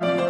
you.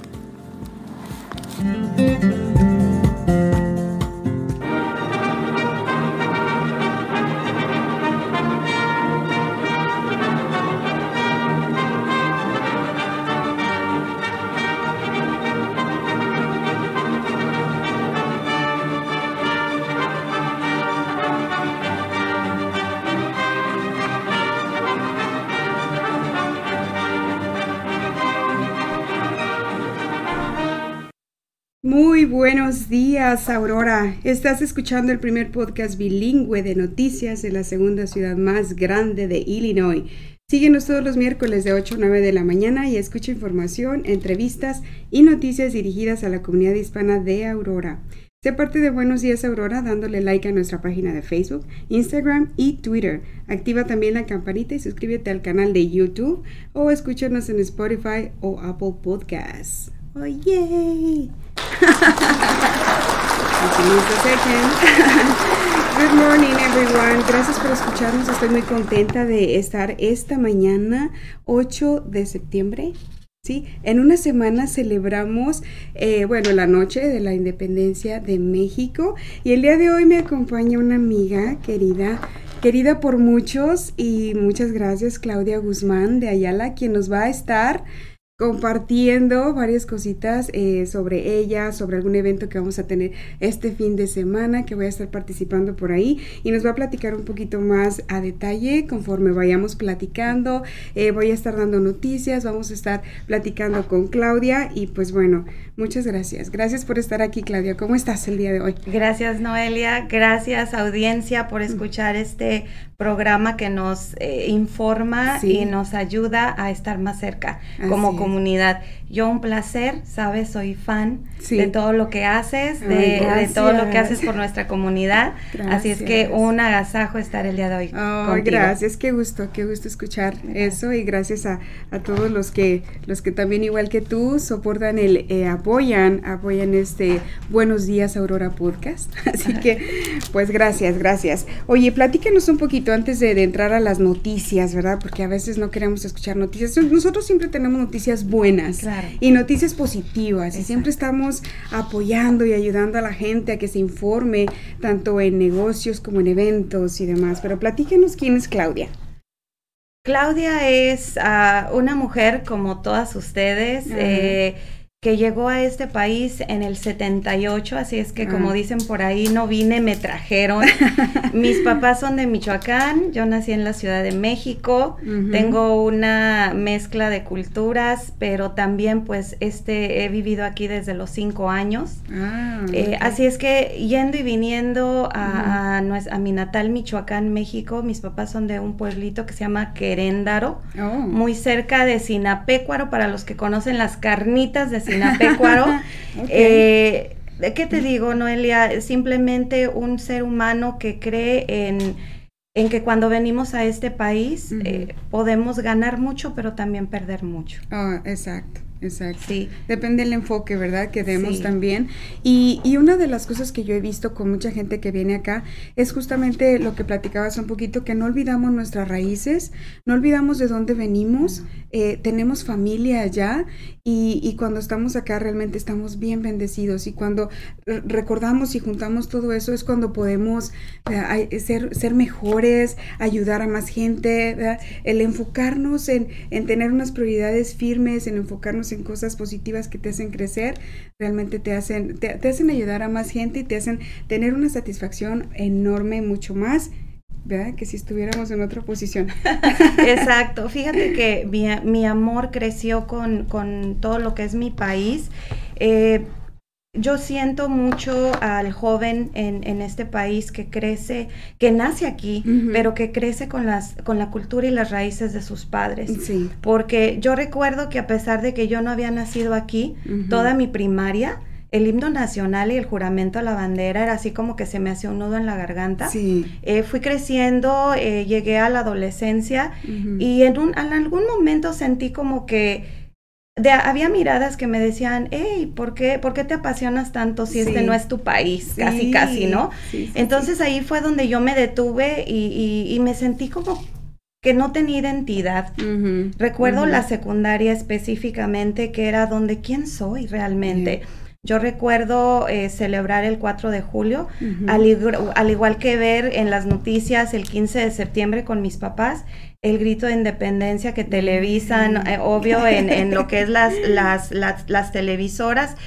días, Aurora. Estás escuchando el primer podcast bilingüe de noticias de la segunda ciudad más grande de Illinois. Síguenos todos los miércoles de 8 a 9 de la mañana y escucha información, entrevistas y noticias dirigidas a la comunidad hispana de Aurora. Sé parte de Buenos Días Aurora dándole like a nuestra página de Facebook, Instagram y Twitter. Activa también la campanita y suscríbete al canal de YouTube o escúchanos en Spotify o Apple Podcasts. ¡Oh, yay! Good morning everyone. Gracias por escucharnos. Estoy muy contenta de estar esta mañana 8 de septiembre. Sí, en una semana celebramos, eh, bueno, la noche de la independencia de México y el día de hoy me acompaña una amiga querida, querida por muchos y muchas gracias Claudia Guzmán de Ayala, quien nos va a estar compartiendo varias cositas eh, sobre ella, sobre algún evento que vamos a tener este fin de semana, que voy a estar participando por ahí y nos va a platicar un poquito más a detalle conforme vayamos platicando. Eh, voy a estar dando noticias, vamos a estar platicando con Claudia y pues bueno, muchas gracias. Gracias por estar aquí, Claudia. ¿Cómo estás el día de hoy? Gracias, Noelia. Gracias, audiencia, por escuchar este programa que nos eh, informa Sí. y nos ayuda a estar más cerca Así como es. Yo un placer, sabes, soy fan Sí. de todo lo que haces, de, Ay, de todo lo que haces por nuestra comunidad. Así es que un agasajo estar el día de hoy. Oh, contigo. gracias, qué gusto, qué gusto escuchar eso y gracias a, a todos los que los que también igual que tú soportan el eh, apoyan apoyan este Buenos días Aurora podcast, así que pues gracias, gracias. Oye, platícanos un poquito antes de, de entrar a las noticias, ¿verdad? Porque a veces no queremos escuchar noticias. Nosotros siempre tenemos noticias noticias buenas Claro. Y noticias positivas. Y siempre estamos apoyando y ayudando a la gente a que se informe, tanto en negocios como en eventos y demás. Pero platíquenos quién es Claudia. Claudia es ah, una mujer como todas ustedes. Eh, que llegó a este país en el 78, así es que como Ah. dicen por ahí, no vine, me trajeron. Mis papás son de Michoacán, yo nací en la Ciudad de México, tengo una mezcla de culturas, pero también pues este he vivido aquí desde los cinco años. Ah, Eh, así es que yendo y viniendo a, a mi natal Michoacán, México, mis papás son de un pueblito que se llama Queréndaro, Oh. muy cerca de Sinapecuaro, para los que conocen las carnitas de Sinapecuaro. Eh, ¿Qué te digo, Noelia? Simplemente un ser humano que cree en, en que cuando venimos a este país eh, podemos ganar mucho, pero también perder mucho. Ah, exacto, exacto. Sí. Depende del enfoque, ¿verdad? Que demos Sí. también. Y, y una de las cosas que yo he visto con mucha gente que viene acá es justamente lo que platicabas un poquito, que no olvidamos nuestras raíces, no olvidamos de dónde venimos, eh, tenemos familia allá y, y cuando estamos acá realmente estamos bien bendecidos y cuando re- recordamos y juntamos todo eso es cuando podemos eh, ser, ser mejores, ayudar a más gente, ¿verdad? el enfocarnos en, en tener unas prioridades firmes, en enfocarnos en cosas positivas que te hacen crecer, realmente te hacen, te, te hacen ayudar a más gente y te hacen tener una satisfacción enorme, mucho más, ¿verdad? Que si estuviéramos en otra posición. Exacto. Fíjate que mi, mi amor creció con, con todo lo que es mi país. Eh, yo siento mucho al joven en, en este país que crece, que nace aquí, pero que crece con, las, con la cultura y las raíces de sus padres. Sí. Porque yo recuerdo que a pesar de que yo no había nacido aquí, toda mi primaria, el himno nacional y el juramento a la bandera era así como que se me hacía un nudo en la garganta. Sí. Eh, fui creciendo, eh, llegué a la adolescencia y en, un, en algún momento sentí como que de- había miradas que me decían, hey, ¿por qué, ¿por qué te apasionas tanto si este no es tu país? Sí, Casi, casi, ¿no? sí, Entonces ahí fue donde yo me detuve y, y- y me sentí como que no tenía identidad. Recuerdo la secundaria específicamente, que era donde quién soy realmente. Yo recuerdo eh, celebrar el 4 de julio, al, ig- al igual que ver en las noticias el 15 de septiembre con mis papás, el grito de independencia que televisan, Mm. eh, obvio, en, en lo que es las, las, las, las televisoras,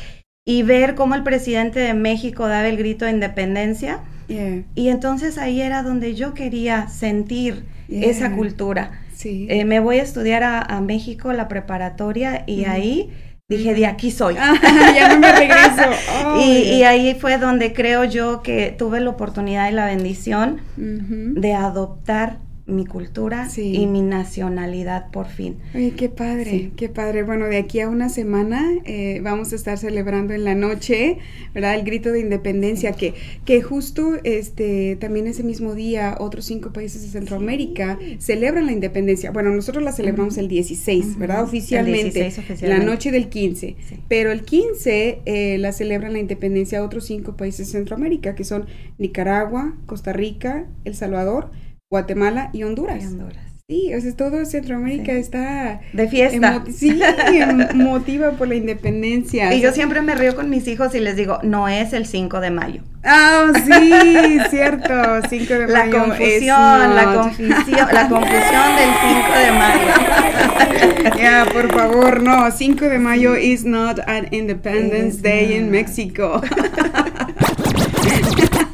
y ver cómo el presidente de México daba el grito de independencia. Yeah, Y entonces ahí era donde yo quería sentir Yeah. esa cultura. sí. Eh, me voy a estudiar a, a México, la preparatoria, y ahí dije, de aquí soy. Ah, ya no me regreso. Oh, y, ahí fue donde creo yo que tuve la oportunidad y la bendición de adoptar mi cultura Sí. y mi nacionalidad por fin. Oye, qué padre, Sí. qué padre. Bueno, de aquí a una semana eh, vamos a estar celebrando en la noche, ¿verdad? El grito de independencia, que, que justo este también ese mismo día otros cinco países de Centroamérica celebran la independencia. Bueno, nosotros la celebramos el 16, Ujú. ¿verdad? El Oficialmente. 16 oficialmente. La noche del 15. Sí. Pero el 15 eh, la celebran la independencia otros cinco países de Centroamérica, que son Nicaragua, Costa Rica, El Salvador, Guatemala y Honduras. Y Honduras. Sí, o sea, todo Centroamérica Sí. está De fiesta. emo- sí, em- motiva por la independencia. Y o yo siempre me río con mis hijos y les digo, no es el 5 de mayo. Ah, sí, cierto. 5 de La mayo confusión, la confusión, la confusión del 5 de mayo. Ya, por favor, no. 5 de mayo is not an Independence Day in. Mexico.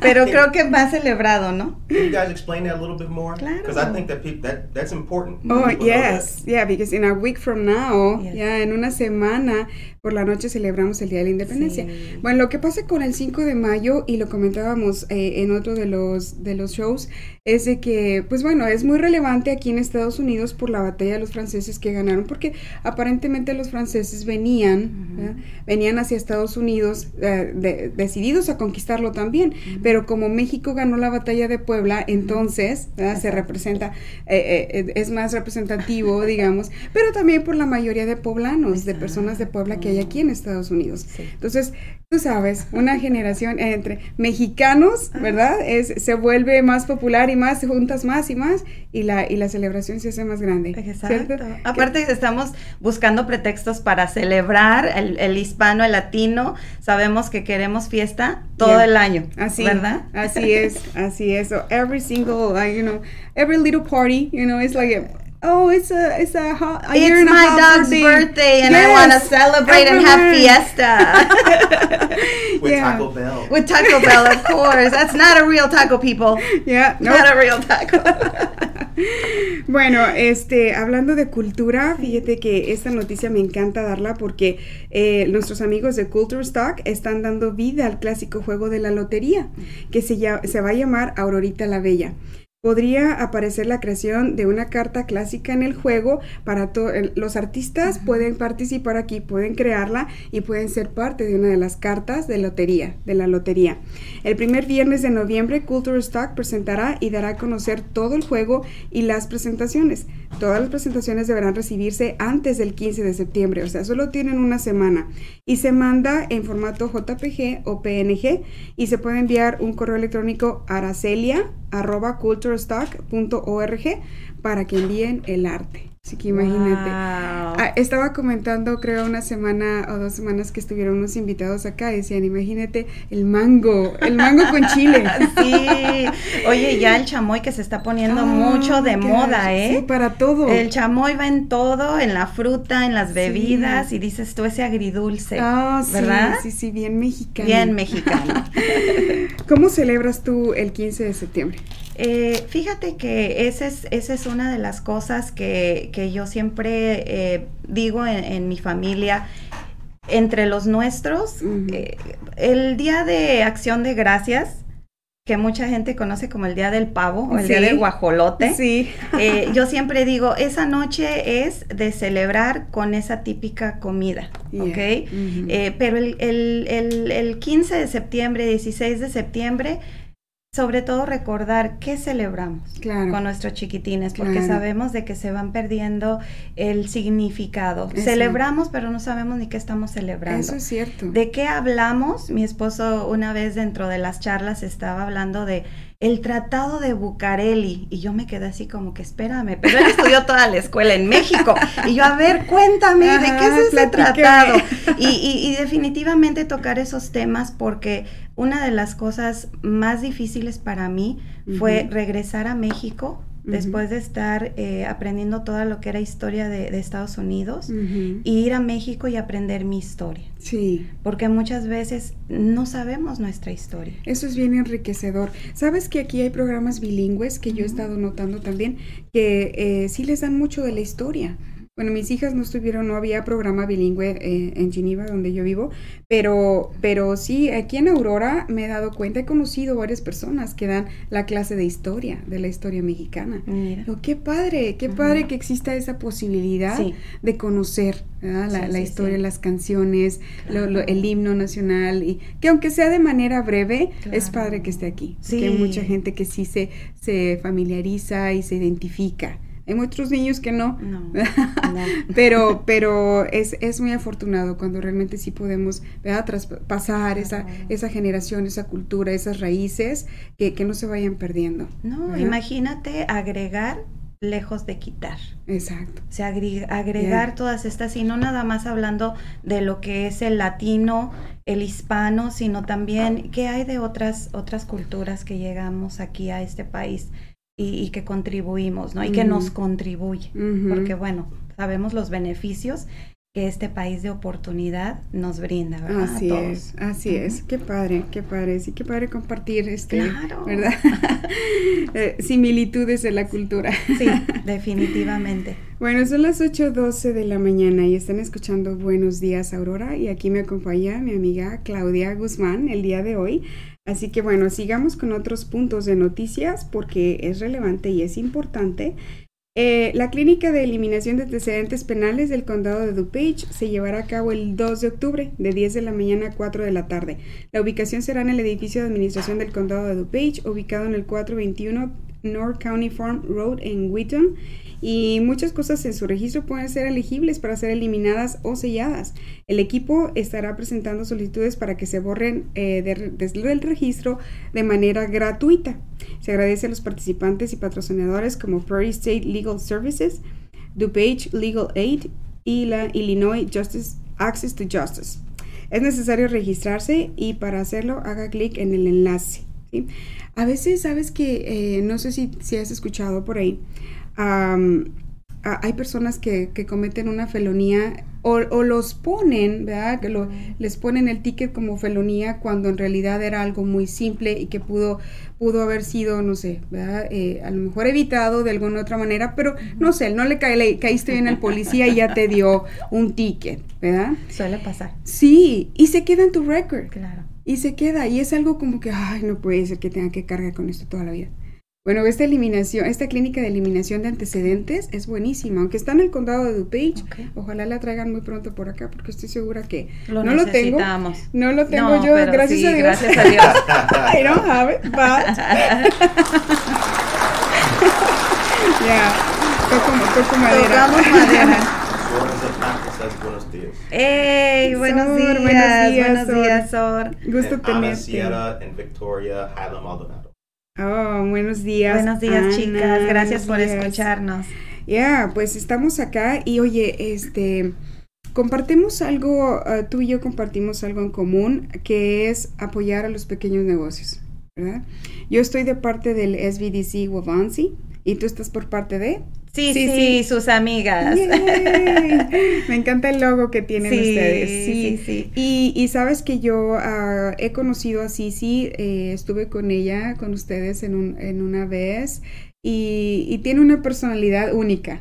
Pero creo que más celebrado, ¿no? Can you guys explain that a little bit more? Claro. Because I think that people that that's important. Oh, People yes. Yeah, because in a week from now, Yes. ya en una semana, por la noche celebramos el Día de la Independencia. Sí. Bueno, lo que pasa con el 5 de mayo, y lo comentábamos eh, en otro de los, de los shows, es de que, pues bueno, es muy relevante aquí en Estados Unidos por la batalla de los franceses que ganaron, porque aparentemente los franceses venían, venían hacia Estados Unidos eh, de- decididos a conquistarlo también, pero como México ganó la batalla de Puebla, entonces se representa, eh, eh, es más representativo, digamos, pero también por la mayoría de poblanos, de personas de Puebla que hay aquí en Estados Unidos. Sí. Entonces, tú sabes, una generación entre mexicanos, ¿verdad? Es, se vuelve más popular y más, juntas más y más, y la, y la celebración se hace más grande. Exacto. Aparte estamos buscando pretextos para celebrar el, hispano, el latino. Sabemos que queremos fiesta todo el año, así, ¿verdad? Así es, así es. So every single, you know, every little party, you know, it's like oh, it's a it's a, hot, a it's my dog's birthday, birthday and yes, I want to celebrate and have fiesta. With yeah. Taco Bell. With Taco Bell, of course. That's not a real taco, people. Yeah, nope. not a real taco. bueno, este, hablando de cultura, fíjate que esta noticia me encanta darla porque eh, nuestros amigos de Culture Stock están dando vida al clásico juego de la lotería que se, se va a llamar Aurorita la Bella podría aparecer la creación de una carta clásica en el juego para todos los artistas pueden participar aquí pueden crearla y pueden ser parte de una de las cartas de lotería de la lotería. El primer viernes de noviembre Culture Stock presentará y dará a conocer todo el juego y las presentaciones. Todas las presentaciones deberán recibirse antes del 15 de septiembre o sea solo tienen una semana. Y se manda en formato JPG o PNG y se puede enviar un correo electrónico a aracelia arroba culturestock.org para que envíen el arte. Así que imagínate. Ah, estaba comentando, creo, una semana o dos semanas que estuvieron unos invitados acá y decían, imagínate el mango, el mango con chile. sí. Oye, ya el chamoy que se está poniendo ah, mucho de moda, ¿eh? Sí, para todo. El chamoy va en todo, en la fruta, en las bebidas, y dices tú ese agridulce. Ah, ¿verdad? Sí, sí, bien mexicano. Bien mexicano. ¿Cómo celebras tú el 15 de septiembre? Eh, fíjate que esa es, esa es una de las cosas que, yo siempre eh, digo en, mi familia. Entre los nuestros, eh, el Día de Acción de Gracias, que mucha gente conoce como el Día del Pavo o el Día del Guajolote. Sí. yo siempre digo, esa noche es de celebrar con esa típica comida, ¿ok? pero el, el, el, 15 de septiembre, 16 de septiembre, sobre todo recordar qué celebramos con nuestros chiquitines, porque sabemos de que se van perdiendo el significado. Celebramos, pero no sabemos ni qué estamos celebrando. Eso es cierto. ¿De qué hablamos? Mi esposo una vez dentro de las charlas estaba hablando de el tratado de Bucareli y yo me quedé así como que espérame, pero él estudió toda la escuela en México y yo a ver, cuéntame de qué es ese tratado y, definitivamente tocar esos temas porque una de las cosas más difíciles para mí fue regresar a México después de estar eh, aprendiendo toda lo que era historia de, Estados Unidos, ir a México y aprender mi historia. Sí. Porque muchas veces no sabemos nuestra historia. Eso es bien enriquecedor. Sabes que aquí hay programas bilingües que yo he estado notando también que eh, sí les dan mucho de la historia. Bueno, mis hijas no estuvieron, no había programa bilingüe eh, en Geneva, donde yo vivo, pero, pero sí, aquí en Aurora me he dado cuenta, he conocido varias personas que dan la clase de historia, de la historia mexicana. qué padre, qué padre que exista esa posibilidad de conocer la, historia, las canciones, el himno nacional, y que aunque sea de manera breve, es padre que esté aquí. Sí. hay mucha gente que sí se, se familiariza y se identifica hay muchos niños que no. No. pero pero es, es, muy afortunado cuando realmente sí podemos traspasar esa, esa generación, esa cultura, esas raíces, que, que no se vayan perdiendo. No, imagínate agregar lejos de quitar. Exacto. O sea, agregar todas estas, y no nada más hablando de lo que es el latino, el hispano, sino también qué hay de otras, otras culturas que llegamos aquí a este país y, que contribuimos, ¿no? Y que nos contribuye, porque bueno, sabemos los beneficios que este país de oportunidad nos brinda, ¿verdad? Así es, así es. Qué padre, qué padre, sí, qué padre compartir este, ¿verdad? Eh, similitudes de la cultura. sí, definitivamente. Bueno, son las 8.12 de la mañana y están escuchando Buenos Días Aurora y aquí me acompaña mi amiga Claudia Guzmán el día de hoy Así que bueno, sigamos con otros puntos de noticias porque es relevante y es importante. Eh, la clínica de eliminación de antecedentes penales del condado de DuPage se llevará a cabo el 2 de octubre de 10 de la mañana a 4 de la tarde. La ubicación será en el edificio de administración del condado de DuPage, ubicado en el 421 North County Farm Road en Wheaton y muchas cosas en su registro pueden ser elegibles para ser eliminadas o selladas. El equipo estará presentando solicitudes para que se borren eh, de- desde el registro de manera gratuita. Se agradece a los participantes y patrocinadores como Prairie State Legal Services, DuPage Legal Aid y la Illinois Justice Access to Justice. Es necesario registrarse y para hacerlo haga clic en el enlace. ¿Sí? A veces sabes que, eh, no sé si, si has escuchado por ahí, a- hay personas que, que cometen una felonía o, o los ponen, ¿verdad? Que lo- les ponen el ticket como felonía cuando en realidad era algo muy simple y que pudo, pudo haber sido, no sé, ¿verdad? Eh, a lo mejor evitado de alguna otra manera, pero no sé, no le, cae- le caíste bien al policía y ya te dio un ticket, ¿verdad? Suele pasar, Sí, y se queda en tu record. claro. Y se queda, y es algo como que, ay, no puede ser que tenga que cargar con esto toda la vida. Bueno, esta eliminación, esta clínica de eliminación de antecedentes es buenísima, aunque está en el condado de DuPage. Ok. Ojalá la traigan muy pronto por acá, porque estoy segura que Lo no lo tengo. No lo tengo No, yo, gracias sí, a Dios. gracias a Dios. I don't have it, but yeah, toco, toco madera. Tocamos madera. Atlantis, buenos días. ¡Ey! Buenos Sor, días, buenos días, buenos Sor. días, Sor. Gusto en Ana, tenerte. Sierra, en Victoria, Highland, Maldonado. Oh, buenos días. Buenos días, Ana, chicas. Gracias por días. escucharnos. Ya, pues estamos acá y oye, este, compartimos algo, ah, tú y yo compartimos algo en común, que es apoyar a los pequeños negocios, ¿verdad? Yo estoy de parte del SBDC Wavansi y tú estás por parte de... Sí, Sí, sí, sí. sus amigas. Yay. Me encanta el logo que tienen Sí, ustedes. sí, sí. Y, y sabes que yo ah, he conocido a Sisi, eh, estuve con ella, con ustedes en, un, en una vez, y, y tiene una personalidad única.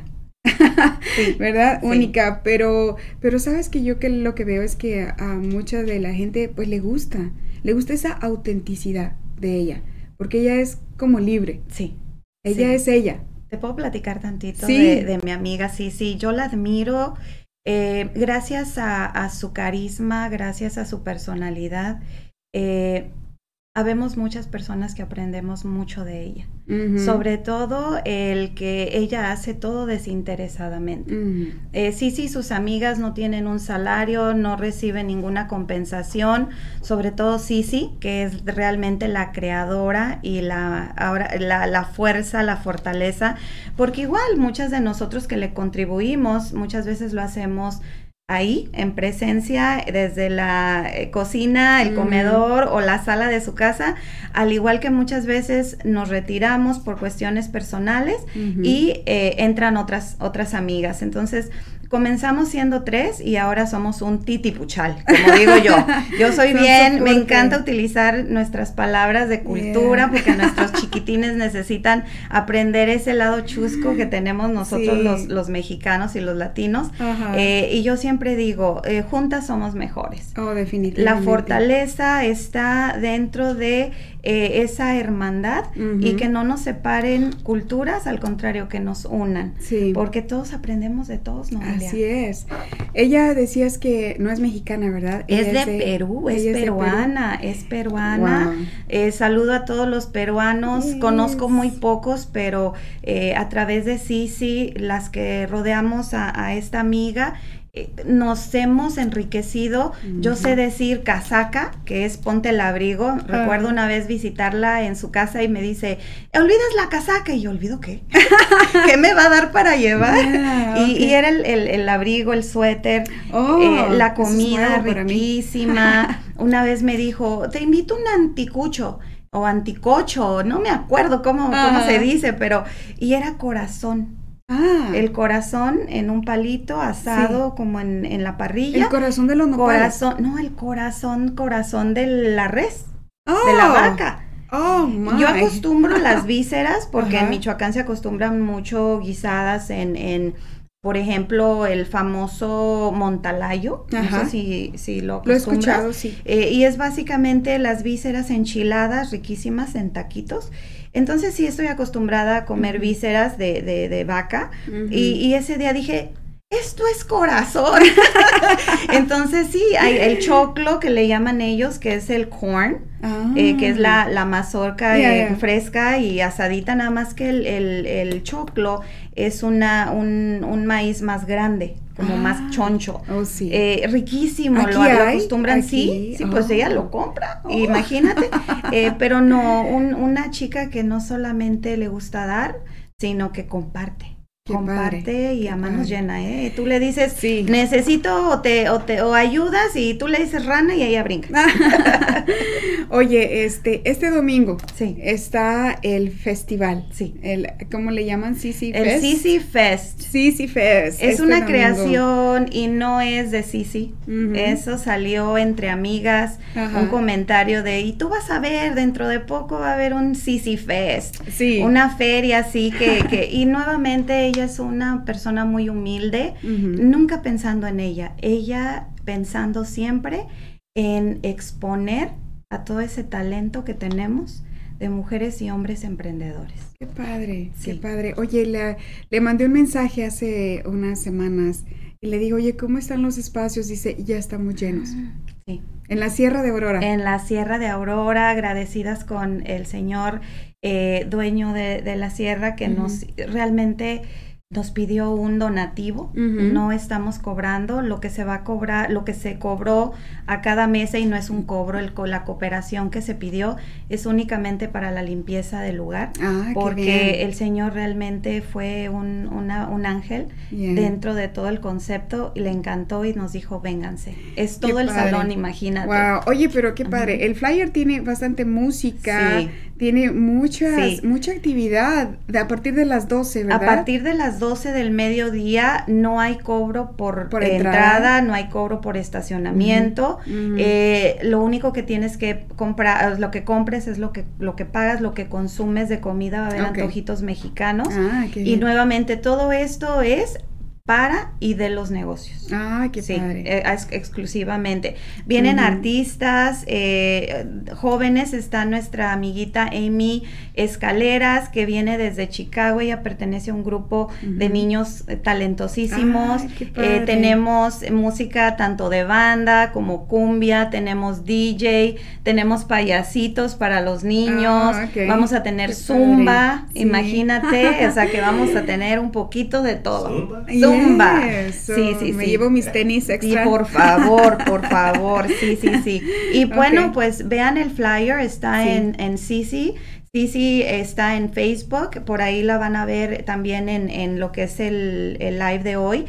Sí. ¿Verdad? Sí. Única, pero, pero sabes que yo que lo que veo es que a, a mucha de la gente pues le gusta, le gusta esa autenticidad de ella, porque ella es como libre, Sí. ella Sí. es ella. ¿Te puedo platicar tantito Sí. de, de mi amiga? Sí, sí, yo la admiro eh, gracias a, a su carisma, gracias a su personalidad. Eh, habemos muchas personas que aprendemos mucho de ella. Sobre todo el que ella hace todo desinteresadamente. Ujú. Eh, sí, sí, sus amigas no tienen un salario, no reciben ninguna compensación, sobre todo Sisi, que es realmente la creadora y la, ahora, la, la fuerza, la fortaleza, porque igual muchas de nosotros que le contribuimos, muchas veces lo hacemos ahí, en presencia, desde la eh, cocina, el Ujú. comedor o la sala de su casa, al igual que muchas veces nos retiramos por cuestiones personales y eh, entran otras, otras amigas. Entonces, comenzamos siendo tres y ahora somos un titipuchal, como digo yo. Yo soy bien, me encanta utilizar nuestras palabras de cultura Yeah. porque nuestros chiquitines necesitan aprender ese lado chusco que tenemos nosotros Sí. los, los mexicanos y los latinos. Ajá. Eh, y yo siempre digo, eh, juntas somos mejores. Oh, definitivamente. La fortaleza está dentro de eh, esa hermandad y que no nos separen culturas, al contrario, que nos unan. Sí. Porque todos aprendemos de todos, Noelia. Así es. Ella decías que no es mexicana, ¿verdad? Es de Perú, es ella de Perú. peruana, es peruana. Wow. Eh, saludo a todos los peruanos, Yes. conozco muy pocos, pero eh, a través de Sisi, las que rodeamos a, a esta amiga, nos hemos enriquecido. Yo sé decir casaca, que es ponte el abrigo. Recuerdo una vez visitarla en su casa y me dice, ¿olvidas la casaca? Y yo, ¿olvido qué? ¿Qué me va a dar para llevar? Y, era el, el- el abrigo, el suéter, Oh, eh, la es comida riquísima. Una vez me dijo, te invito un anticucho o anticocho, no me acuerdo cómo, cómo se dice, pero y era corazón. Ah, El corazón en un palito asado como en, en la parrilla. el corazón de los nopales. corazón, no, el corazón, corazón de la res, Oh, de la vaca. Oh, my. Yo acostumbro las vísceras porque Ajá. en Michoacán se acostumbran mucho guisadas en, en, por ejemplo, el famoso montalayo. Ajá. No sé si, si lo Lo he escuchado, sí. Eh, y es básicamente las vísceras enchiladas riquísimas en taquitos. Entonces sí estoy acostumbrada a comer vísceras de, de, de vaca. Y, y ese día dije, esto es corazón. Entonces sí, hay el choclo que le llaman ellos, que es el corn, eh, que es la, la mazorca Yeah, eh, yeah. fresca y asadita, nada más que el, el- el choclo es una, un, un maíz más grande, como Ah. más choncho. Oh, sí. Eh, riquísimo, lo, acostumbran, sí, sí, pues oh. ella lo compra, Oh. imagínate, Eh, pero no, un- una chica que no solamente le gusta dar, sino que comparte. Qué comparte padre, y a manos llenas, ¿eh? Tú le dices, Sí. necesito o te, o te o ayudas y tú le dices rana y ella brinca. Oye, este, este domingo Sí. está el festival. Sí. El, ¿Cómo le llaman? Sisi El Fest. Sisi Fest. Sisi Fest. Es este una domingo. creación y no es de Sisi. Eso salió entre amigas, un comentario de, y tú vas a ver, dentro de poco va a haber un Sisi Fest. Sí. Una feria así que, que, y nuevamente ella es una persona muy humilde, nunca pensando en ella, ella pensando siempre en exponer a todo ese talento que tenemos de mujeres y hombres emprendedores. Qué padre, qué padre. Oye, le mandé un mensaje hace unas semanas y le digo, oye, ¿cómo están los espacios? Dice, ya estamos llenos. Sí. En la Sierra de Aurora. En la Sierra de Aurora, agradecidas con el señor eh, dueño de, de la sierra que nos realmente nos pidió un donativo. No estamos cobrando lo que se va a cobrar, lo que se cobró a cada mesa y no es un cobro, el, la cooperación que se pidió es únicamente para la limpieza del lugar. Ah, qué porque el Señor realmente fue un, una- un ángel dentro de todo el concepto y le encantó y nos dijo, vénganse. Es Qué todo el padre. salón, imagínate. Wow, oye, pero qué padre. El flyer tiene bastante música, Sí. tiene muchas, Sí. mucha actividad de, a partir de las 12, ¿verdad? A partir de las 12 del mediodía no hay cobro por, Por entrada, entrada. no hay cobro por estacionamiento. Eh, lo único que tienes que comprar, lo que compres es lo que, lo que pagas, lo que consumes de comida, va a haber antojitos mexicanos. Ah, y bien. nuevamente todo esto es para y de los negocios. Ah, qué Sí, padre. eh, ex- exclusivamente. Vienen artistas, eh, jóvenes, está nuestra amiguita Amy Escaleras, que viene desde Chicago, ella pertenece a un grupo de niños eh, talentosísimos. Ay, qué Eh, padre. tenemos música tanto de banda como cumbia, tenemos DJ, tenemos payasitos para los niños, Ah, vamos a tener Qué zumba, padre. Sí. imagínate, o sea que vamos a tener un poquito de todo. Zumba. Sí, sí, Me sí. llevo mis tenis Sí, extra. por favor, por favor, sí, sí, sí. Y bueno, pues vean el flyer, está Sí. en, en Sisi. Sisi está en Facebook, por ahí la van a ver también en, en lo que es el, el live de hoy.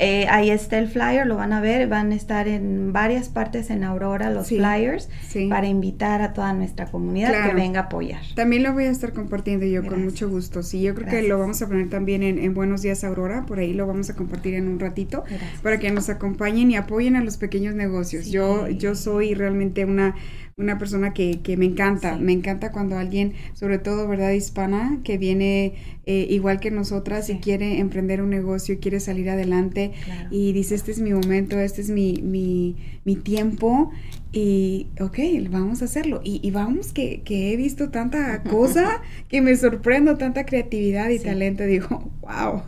Eh, ahí está el flyer, lo van a ver, van a estar en varias partes en Aurora los Sí. flyers Sí. para invitar a toda nuestra comunidad que Claro. venga a apoyar. También lo voy a estar compartiendo yo con mucho gusto. Sí, yo creo que lo vamos a poner también en, en Buenos Días Aurora, por ahí lo vamos a compartir en un ratito Gracias. para que nos acompañen y apoyen a los pequeños negocios. Sí. Yo yo soy realmente una una persona que, que me encanta, Sí. me encanta cuando alguien, sobre todo, ¿verdad? Hispana, que viene eh, igual que nosotras y quiere emprender un negocio y quiere salir adelante Claro. y dice, este es mi momento, este es mi, mi, mi tiempo y, ok, vamos a hacerlo. Y, y vamos, que, que he visto tanta cosa que me sorprendo, tanta creatividad y Sí. talento. Digo, wow,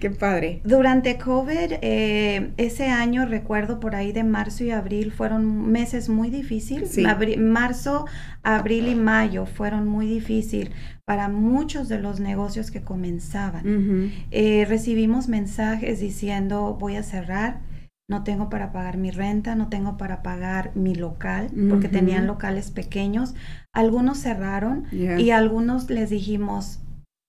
qué padre. Durante COVID, eh, ese año recuerdo por ahí de marzo y abril fueron meses muy difíciles. Sí. Abri- marzo, abril y mayo fueron muy difíciles para muchos de los negocios que comenzaban. Eh, recibimos mensajes diciendo voy a cerrar, no tengo para pagar mi renta, no tengo para pagar mi local, porque tenían locales pequeños. Algunos cerraron Yeah. y algunos les dijimos,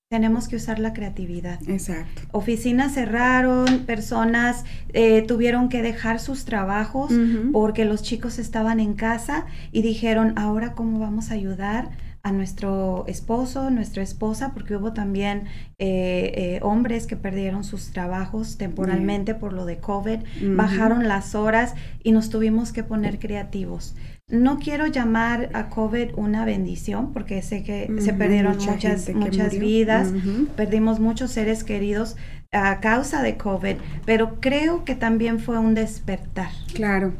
tenemos que usar la creatividad. Exacto. Oficinas cerraron, personas eh, tuvieron que dejar sus trabajos porque los chicos estaban en casa y dijeron, ahora cómo vamos a ayudar a nuestro esposo, nuestra esposa, porque hubo también eh, eh, hombres que perdieron sus trabajos temporalmente por lo de COVID, bajaron las horas y nos tuvimos que poner creativos. No quiero llamar a COVID una bendición porque sé que se perdieron mucha muchas, muchas vidas, perdimos muchos seres queridos a causa de COVID, pero creo que también fue un despertar. Claro,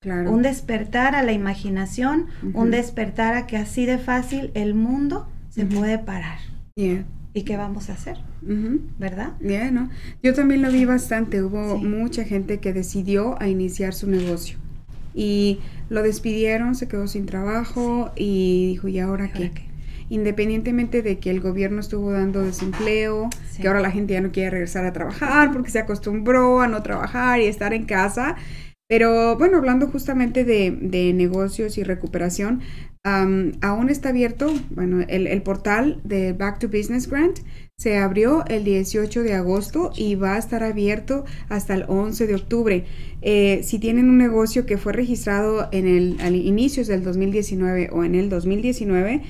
claro. Un despertar a la imaginación, un despertar a que así de fácil el mundo se puede parar. Yeah. ¿Y qué vamos a hacer? ¿Verdad? Ya, ¿no? Yo también lo vi bastante. Hubo Sí. mucha gente que decidió a iniciar su negocio. Y lo despidieron, se quedó sin trabajo y dijo, ¿y ahora qué? ¿Ahora qué? Independientemente de que el gobierno estuvo dando desempleo, Sí. que ahora la gente ya no quiere regresar a trabajar porque se acostumbró a no trabajar y estar en casa. Pero bueno, hablando justamente de, negocios y recuperación, am, aún está abierto, bueno, el, el portal de Back to Business Grant se abrió el 18 de agosto y va a estar abierto hasta el 11 de octubre. Eh, si tienen un negocio que fue registrado en el al inicios del 2019 o en el 2019,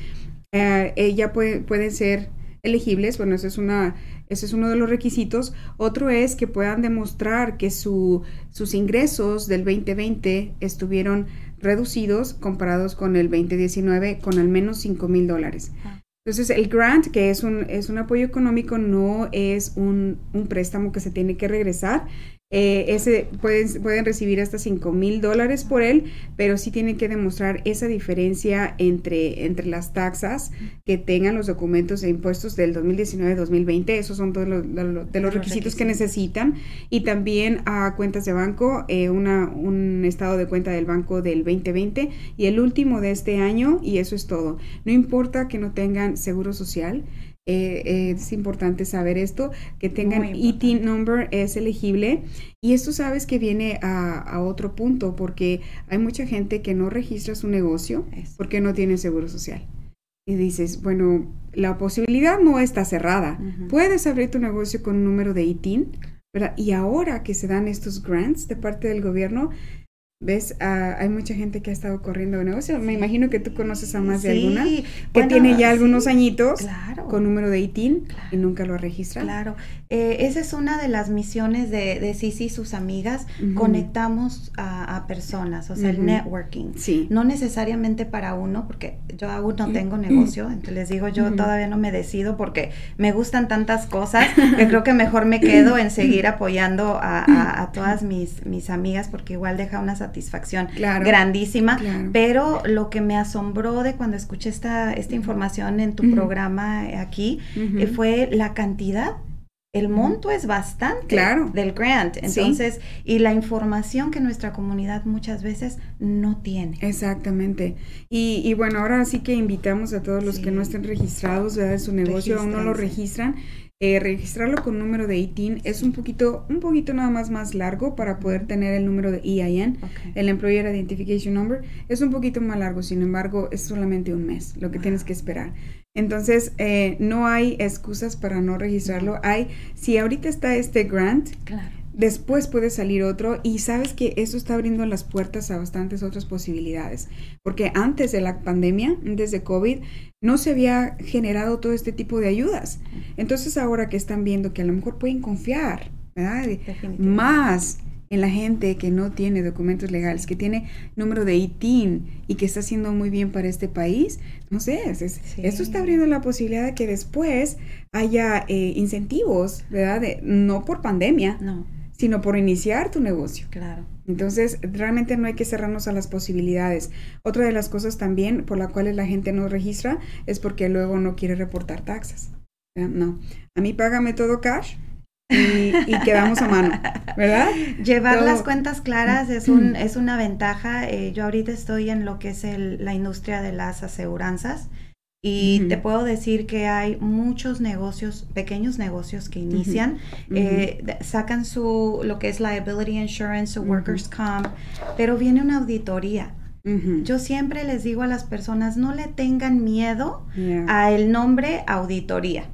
eh, eh, ya puede- pueden ser elegibles. Bueno, eso es una, ese es uno de los requisitos. Otro es que puedan demostrar que su, sus ingresos del 2020 estuvieron reducidos comparados con el 2019 con al menos 5 mil dólares. Ah. Entonces, el grant, que es un, es un apoyo económico, no es un, un préstamo que se tiene que regresar. Eh, ese pueden, pueden recibir hasta 5 mil dólares por él, pero sí tienen que demostrar esa diferencia entre, entre las taxas que tengan los documentos de impuestos del 2019-2020. Esos son todos los, de los- de los Los requisitos que necesitan. Y también a cuentas de banco, eh, una, un estado de cuenta del banco del 2020 y el último de este año, y eso es todo. No importa que no tengan seguro social. Eh, es importante saber esto, que tengan. ET number es elegible y esto sabes que viene a, a otro punto porque hay mucha gente que no registra su negocio porque no tiene seguro social. Y dices, bueno, la posibilidad no está cerrada. Ujú. Puedes abrir tu negocio con un número de ITIN, ¿verdad? Y ahora que se dan estos grants de parte del gobierno, ves, Ah, hay mucha gente que ha estado corriendo de negocio. Me imagino que tú conoces a más de Sí, alguna que bueno, tiene ya sí, algunos añitos Claro. con número de ITIN Claro. y nunca lo ha registrado. Claro, Eh, esa es una de las misiones de, de Sisi y sus amigas. Ujú. Conectamos a, a personas, o sea, el Ujú. networking. Sí. No necesariamente para uno, porque yo aún no tengo negocio, entonces les digo, yo todavía no me decido porque me gustan tantas cosas que creo que mejor me quedo en seguir apoyando a, a- a todas mis, mis amigas porque igual deja una satisfacción Claro. grandísima. Claro. Pero lo que me asombró de cuando escuché esta, esta información en tu programa aquí Ujú. eh, fue la cantidad. El monto es bastante Claro. del grant. Sí. Entonces, y la información que nuestra comunidad muchas veces no tiene. Exactamente. Y, y bueno, ahora sí que invitamos a todos los Sí. que no estén registrados ¿verdad? su negocio, aún no lo registran. Eh, registrarlo con número de ITIN es un poquito, un poquito nada más más largo para poder tener el número de EIN. El Employer Identification Number es un poquito más largo, sin embargo, es solamente un mes lo que Wow. tienes que esperar. Entonces, eh, no hay excusas para no registrarlo. Hay, si ahorita está este grant, Claro. Después puede salir otro y sabes que eso está abriendo las puertas a bastantes otras posibilidades. Porque antes de la pandemia, antes de COVID, no se había generado todo este tipo de ayudas. Entonces ahora que están viendo que a lo mejor pueden confiar, ¿verdad? Más en la gente que no tiene documentos legales, que tiene número de ITIN y que está haciendo muy bien para este país, no sé, es- es- Sí. esto está abriendo la posibilidad de que después haya eh, incentivos, ¿verdad? De- no por pandemia, No, sino por iniciar tu negocio. claro. Entonces, realmente no hay que cerrarnos a las posibilidades. Otra de las cosas también por la cuales la gente no registra es porque luego no quiere reportar taxas. No, a mí págame todo cash y, y quedamos a mano, ¿verdad? Llevar Todo- las cuentas claras es, un, es una ventaja. Eh, yo ahorita estoy en lo que es el- la industria de las aseguranzas y te puedo decir que hay muchos negocios, pequeños negocios que inician, eh, sacan su, lo que es liability insurance, su workers comp, pero viene una auditoría. Yo siempre les digo a las personas, no le tengan miedo Yeah. a el nombre auditoría.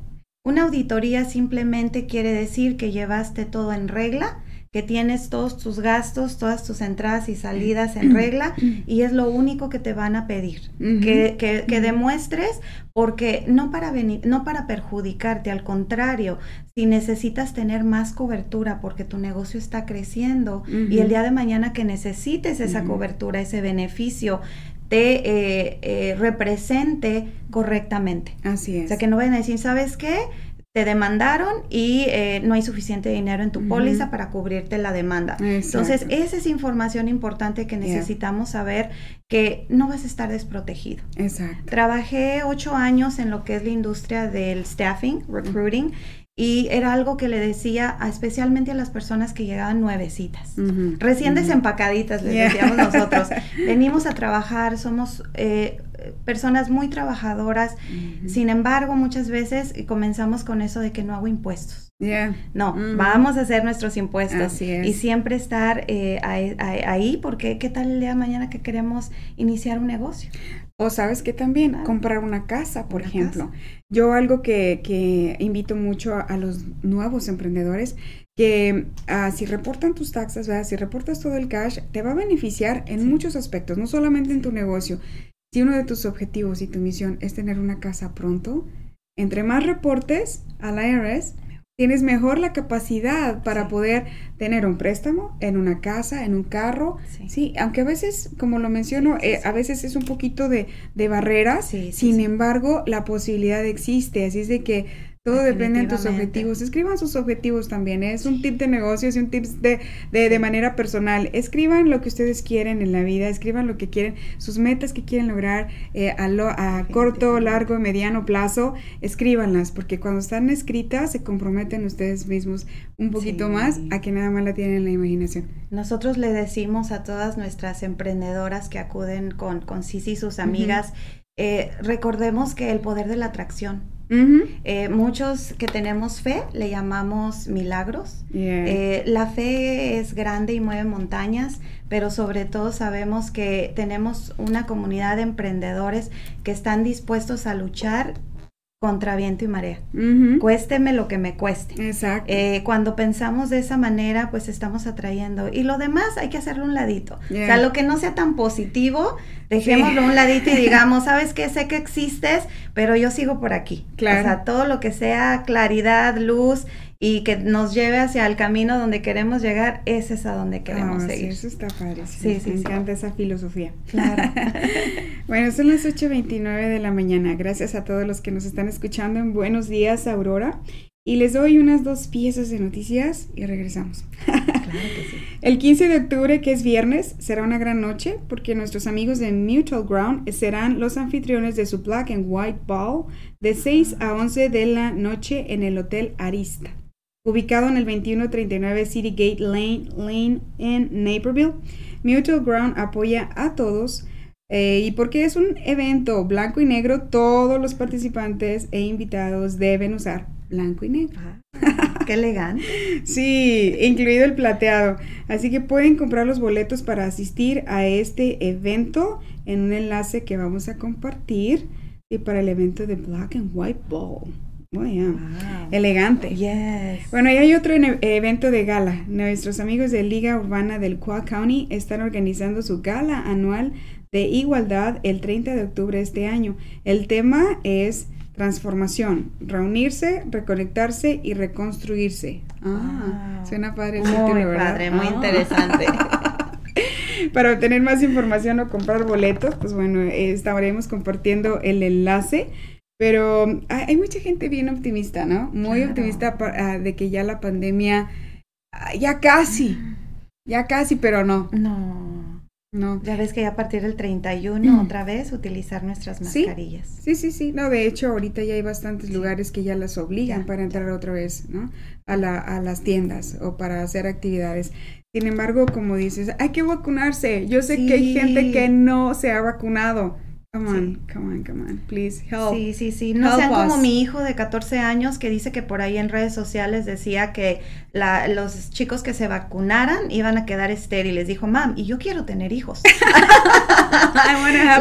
Una auditoría simplemente quiere decir que llevaste todo en regla, que tienes todos tus gastos, todas tus entradas y salidas en regla y es lo único que te van a pedir. Que, que- que demuestres porque no para, venir, no para perjudicarte, al contrario, si necesitas tener más cobertura porque tu negocio está creciendo y el día de mañana que necesites esa cobertura, ese beneficio, te eh, eh, represente correctamente. Así es. O sea, que no vayan a decir, ¿sabes qué? Te demandaron y eh, no hay suficiente dinero en tu póliza para cubrirte la demanda. Entonces, esa es información importante que Yeah. necesitamos saber que no vas a estar desprotegido. Exacto. Trabajé ocho años en lo que es la industria del staffing, recruiting, y era algo que le decía a- especialmente a las personas que llegaban nuevecitas. Recién desempacaditas, les Yeah. decíamos nosotros. Venimos a trabajar, somos eh, personas muy trabajadoras. Sin embargo, muchas veces eh, comenzamos con eso de que no hago impuestos. Yeah. No, vamos a hacer nuestros impuestos. Así es. Y siempre estar eh, ahí, porque ¿qué tal el día de mañana que queremos iniciar un negocio? O sabes que también comprar una casa, por Una ejemplo. Yo algo que, que invito mucho a, a los nuevos emprendedores, que ah, si reportan tus taxas, ¿verdad? si reportas todo el cash, te va a beneficiar en Sí. muchos aspectos, no solamente en tu negocio. Si uno de tus objetivos y tu misión es tener una casa pronto, entre más reportes al IRS, tienes mejor la capacidad para Sí. poder tener un préstamo en una casa, en un carro. Sí. Sí, aunque a veces, como lo menciono, Sí, eh, a veces es un poquito de, de barreras. Sin embargo, la posibilidad existe. Así es de que todo depende de tus objetivos. Escriban sus objetivos también. ¿eh? Es un tip de negocios y un tip de, de, de manera personal. Escriban lo que ustedes quieren en la vida. Escriban lo que quieren, sus metas que quieren lograr eh, a, lo- a corto, largo, mediano plazo. Escríbanlas, porque cuando están escritas se comprometen ustedes mismos un poquito Sí. más a que nada más la tienen en la imaginación. Nosotros le decimos a todas nuestras emprendedoras que acuden con, con Sisi y sus amigas, eh, recordemos que el poder de la atracción. Eh, muchos que tenemos fe le llamamos milagros. Yeah. Eh, la fe es grande y mueve montañas, pero sobre todo sabemos que tenemos una comunidad de emprendedores que están dispuestos a luchar contra viento y marea. Cuésteme lo que me cueste. Exacto. Eh, cuando pensamos de esa manera, pues estamos atrayendo. Y lo demás hay que hacerlo un ladito. Yeah. O sea, lo que no sea tan positivo, dejémoslo un ladito y digamos, ¿sabes qué? Sé que existes, pero yo sigo por aquí. Claro. O sea, todo lo que sea claridad, luz y que nos lleve hacia el camino donde queremos llegar, ese es a donde queremos sí, seguir. eso está padre. Sí, sí, Me sí. encanta esa filosofía. Claro. bueno, son las 8.29 de la mañana. Gracias a todos los que nos están escuchando en Buenos Días, Aurora. Y les doy unas dos piezas de noticias y regresamos. claro que sí. El 15 de octubre, que es viernes, será una gran noche porque nuestros amigos de Mutual Ground serán los anfitriones de su Black and White Ball de 6 a 11 de la noche en el Hotel Arista, ubicado en el 2139 City Gate Lane, Lane en Naperville. Mutual Ground apoya a todos eh, y porque es un evento blanco y negro, todos los participantes e invitados deben usar blanco y negro. Qué elegante. Sí, incluido el plateado. Así que pueden comprar los boletos para asistir a este evento en un enlace que vamos a compartir y para el evento de Black and White Ball. Muy bien. Wow. Elegante. Yes. Bueno, y hay otro evento de gala. Nuestros amigos de Liga Urbana del Quad County están organizando su gala anual de igualdad el 30 de octubre de este año. El tema es transformación, reunirse, reconectarse y reconstruirse. Ah, Wow. suena padre el Muy título, ¿verdad? padre, muy Ah. interesante. Para obtener más información o comprar boletos, pues bueno, eh, estaremos compartiendo el enlace. Pero hay, hay mucha gente bien optimista, ¿no? Muy Claro. optimista ah, de que ya la pandemia, ah, ya casi, ya casi, pero no, No. no. Ya ves que ya a partir del 31 otra vez utilizar nuestras mascarillas. Sí, sí, sí. No, de hecho, ahorita ya hay bastantes Sí. lugares que ya las obligan Ya, para entrar otra vez, ¿no? A, la, a las tiendas o para hacer actividades. Sin embargo, como dices, hay que vacunarse. Yo sé que hay gente que no se ha vacunado. Come on, Sí. come on, come on. Please help. Sí, sí, sí. No Help sean como mi hijo de 14 años que dice que por ahí en redes sociales decía que la- los chicos que se vacunaran iban a quedar estériles. Dijo, mam, y yo quiero tener hijos.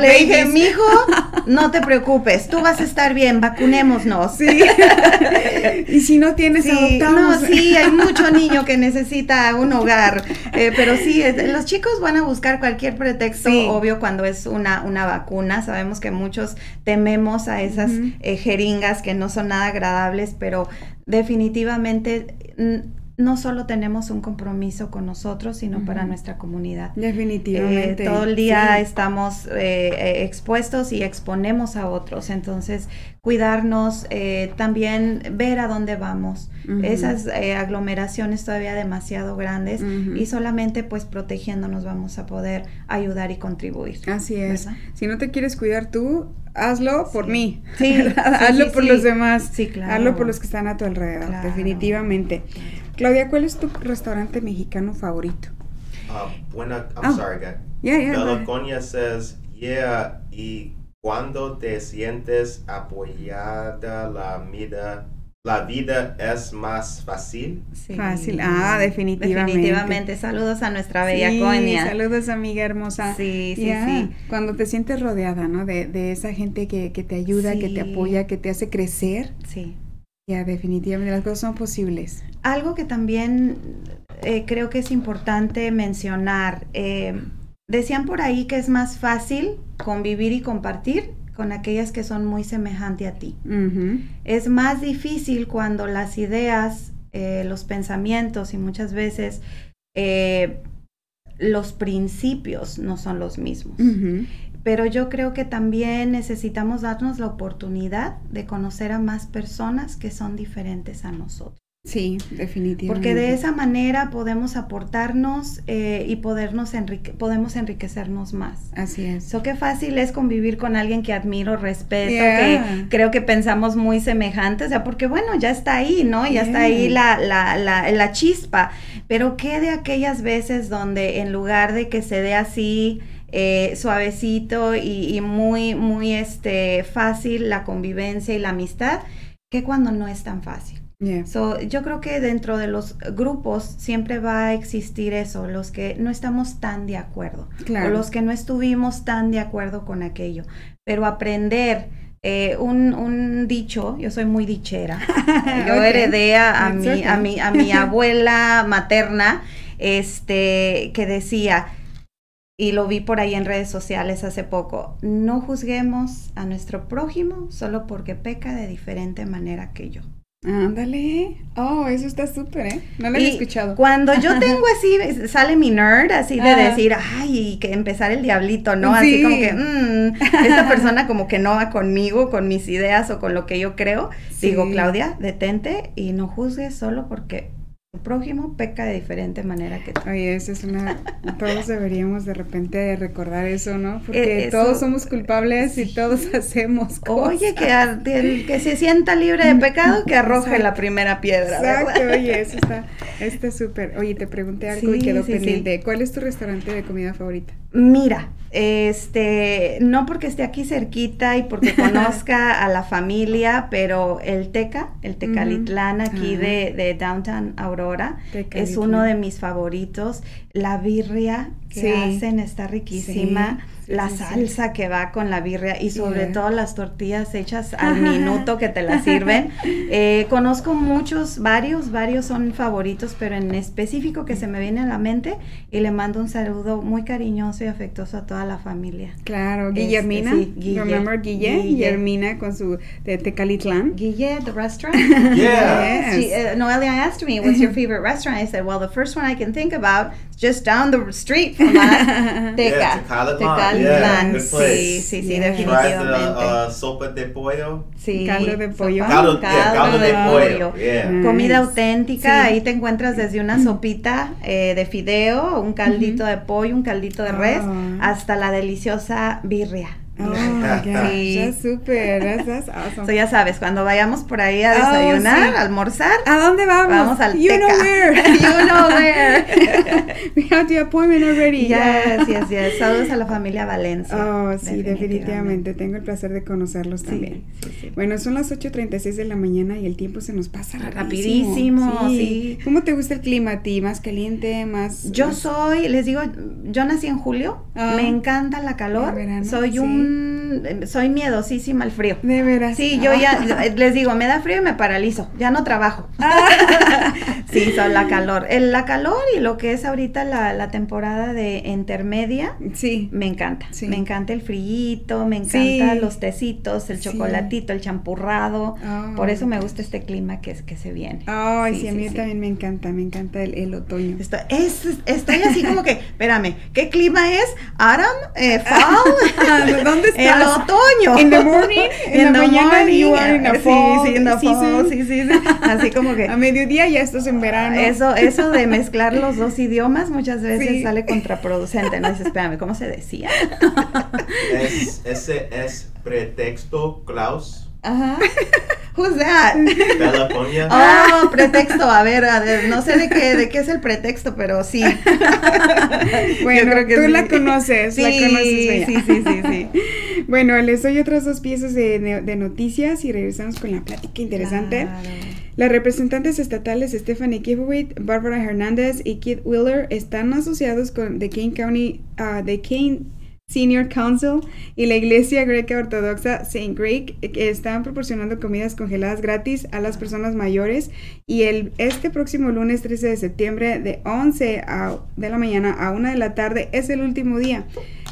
Le dije, babies. mi hijo, no te preocupes, tú vas a estar bien, vacunémonos. Sí. y si no tienes, Sí, adoptamos. no, sí, hay mucho niño que necesita un hogar, eh, pero sí, es- los chicos van a buscar cualquier pretexto, Sí. obvio, cuando es una, una vacuna. Sabemos que muchos tememos a esas eh, jeringas que no son nada agradables, pero definitivamente mm, no solo tenemos un compromiso con nosotros, sino para nuestra comunidad. Definitivamente. Eh, todo el día sí. estamos eh, eh, expuestos y exponemos a otros. Entonces, cuidarnos, eh, también ver a dónde vamos. Esas eh, aglomeraciones todavía demasiado grandes y solamente pues protegiéndonos vamos a poder ayudar y contribuir. Así es. ¿verdad? Si no te quieres cuidar tú, hazlo por Sí. mí. Sí, hazlo por los demás. Sí, claro. Hazlo por los que están a tu alrededor, Claro. definitivamente. Claudia, ¿cuál es tu restaurante mexicano favorito? Uh, buena, I'm Oh. sorry, guy. Yeah, yeah. Belaconia says, yeah, y cuando te sientes apoyada, la vida, la vida es más fácil. Sí. Fácil. Ah, definitivamente. Definitivamente. Saludos a nuestra bella Sí, Conia. saludos amiga hermosa. Sí, sí, sí. Cuando te sientes rodeada, ¿no? De, de esa gente que, que te ayuda, que te apoya, que te hace crecer. Sí. Ya, definitivamente las cosas son posibles. Algo que también eh, creo que es importante mencionar, eh, decían por ahí que es más fácil convivir y compartir con aquellas que son muy semejantes a ti. Es más difícil cuando las ideas, eh, los pensamientos y muchas veces los principios no son los mismos. Pero yo creo que también necesitamos darnos la oportunidad de conocer a más personas que son diferentes a nosotros. Sí, definitivamente. Porque de esa manera podemos aportarnos eh, y podernos enrique- podemos enriquecernos más. Así es. So, qué fácil es convivir con alguien que admiro, respeto, Yeah. que creo que pensamos muy semejantes, o sea, porque bueno, ya está ahí, ¿no? Ya está ahí la, la, la, la chispa. Pero qué de aquellas veces donde en lugar de que se dé así eh, suavecito y, y muy, muy este, fácil la convivencia y la amistad, que cuando no es tan fácil. Yeah. So, yo creo que dentro de los grupos siempre va a existir eso, los que no estamos tan de acuerdo Claro. o los que no estuvimos tan de acuerdo con aquello. Pero aprender eh, un, un dicho, yo soy muy dichera, yo Ok. heredé a, mi, okay. a, mi, a mi abuela materna este, que decía, y lo vi por ahí en redes sociales hace poco, no juzguemos a nuestro prójimo solo porque peca de diferente manera que yo. Ándale. Oh, eso está súper, ¿eh? No lo había escuchado. Cuando yo tengo así, sale mi nerd, así de Ah. decir, ay, que empezar el diablito, ¿no? Así Sí. como que, mm, esta persona como que no va conmigo, con mis ideas o con lo que yo creo. Sí. Digo, Claudia, detente y no juzgues solo porque prójimo peca de diferente manera que tú. Oye, eso es una... Todos deberíamos de repente recordar eso, ¿no? Porque Eh, eso- todos somos culpables y todos hacemos cosas. Oye, que el que se sienta libre de pecado, que arroje Exacto. la primera piedra. ¿verdad? Exacto, oye, eso está está súper. Oye, te pregunté algo y quedó sí, sí. pendiente. ¿Cuál es tu restaurante de comida favorita? Mira, este, no porque esté aquí cerquita y porque conozca a la familia, pero el Teca, el Tecalitlán aquí de, de Downtown Aurora, es uno de mis favoritos. La birria que Sí. hacen está riquísima. Sí, sí, la sí, sí. salsa que va con la birria y sobre Yeah. todo las tortillas hechas al minuto que te las sirven. Eh, conozco muchos, varios, varios son favoritos, pero en específico que se me viene a la mente y le mando un saludo muy cariñoso y afectuoso a toda la familia. Claro, Este, Guillermina. sí, Guille. Remember Guille? Guille. Guillermina con su de Tecalitlán. Guille, the restaurant. Yeah. Yes. She, uh, Noelia asked me, "What's your favorite restaurant?" I said, "Well, the first one I can think about is just down the street from us, Teca, Yeah, Yeah. Sí, sí, sí, Yeah. Tried the definitivamente. uh, sopa de pollo. Sí. Caldo de pollo. Caldo, yeah, caldo de pollo. Yeah. Comida auténtica, Sí. ahí te encuentras desde una sopita eh, de fideo, un caldito de pollo, un caldito de res, Ah. hasta la deliciosa birria. Oh, ya, Sí. ya súper, that's awesome. So, ya sabes, cuando vayamos por ahí a Oh, desayunar, sí. almorzar, ¿A dónde vamos? vamos al You know where. you know where. We have the appointment already. yes, yes, yes. Saludos a la familia Valencia. Oh, sí, definitivamente. Tengo el placer de conocerlos Sí, también. Bueno, son las 8.36 de la mañana y el tiempo se nos pasa rapidísimo. Rapidísimo, sí. ¿Cómo te gusta el clima a ti? ¿Más caliente? ¿Más...? Yo más- soy, les digo, yo nací en julio, Ah. me encanta la calor, verano, soy sí. Soy miedosísima al frío. De veras. Sí, yo Ah. ya les digo, me da frío y me paralizo, ya no trabajo. Sí, son la calor. El, la calor y lo que es ahorita la, la temporada de intermedia, Sí. me encanta. Sí. Me encanta el frillito, me Sí. encanta los tecitos, el chocolatito, el champurrado. Ah. Por eso me gusta este clima que, es, que se viene. Ay, sí, Sí, a mí también me encanta, me encanta el, el otoño. Estoy, es, estoy así como que, espérame, ¿qué clima es? ¿Autumn? Eh, ¿Fall? ¿Dónde El estás? otoño. In the morning, en la the mañana, you are in a Sí, fall sí, in the fall, sí, sí, sí. Así como que A mediodía ya estás en verano. eso, eso de mezclar los dos idiomas muchas veces Sí. sale contraproducente, ¿no? Dices, espérame, ¿cómo se decía? Es, ese es pretexto, Klaus. Ajá. Who's that? Oh, pretexto, a ver, a ver, no sé de qué, de qué es el pretexto, pero sí. Bueno, Yo creo que tú sí. la conoces, la conoces, Bella. sí, sí, sí, sí. Bueno, les doy otras dos piezas de, de- de noticias y regresamos con la plática interesante. Claro. Las representantes estatales Stephanie Kivowit, Barbara Hernández y Keith Wheeler están asociados con The Kane County, ah, The Kane Senior Council y la Iglesia Greca Ortodoxa St. Greg que están proporcionando comidas congeladas gratis a las personas mayores y el este próximo lunes 13 de septiembre de 11 a- de la mañana a 1 de la tarde es el último día.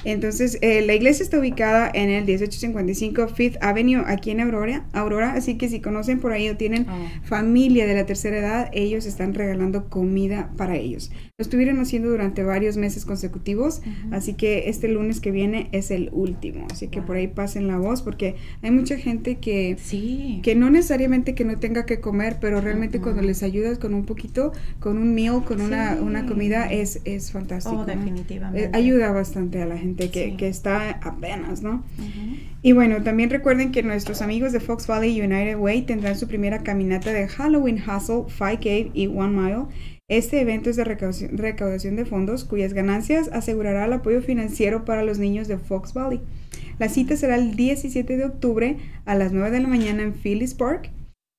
Entonces, eh, la iglesia está ubicada en el 1855 Fifth Avenue, aquí en Aurora, Aurora, así que si conocen por ahí o tienen Oh. familia de la tercera edad, ellos están regalando comida para ellos. Lo estuvieron haciendo durante varios meses consecutivos, así que este lunes que viene es el último, así que por ahí pasen la voz porque hay mucha gente que Sí. que no necesariamente que no tenga que comer, pero realmente cuando les ayudas con un poquito, con un meal, con una, Sí. una comida, es, es fantástico. Oh, definitivamente. Eh, ayuda bastante a la gente que, Sí. que está apenas, ¿no? Y bueno, también recuerden que nuestros amigos de Fox Valley United Way tendrán su primera caminata de Halloween Hustle, 5K y One Mile. Este evento es de recaudación, de fondos cuyas ganancias asegurará el apoyo financiero para los niños de Fox Valley. La cita será el 17 de octubre a las 9 de la mañana en Phillies Park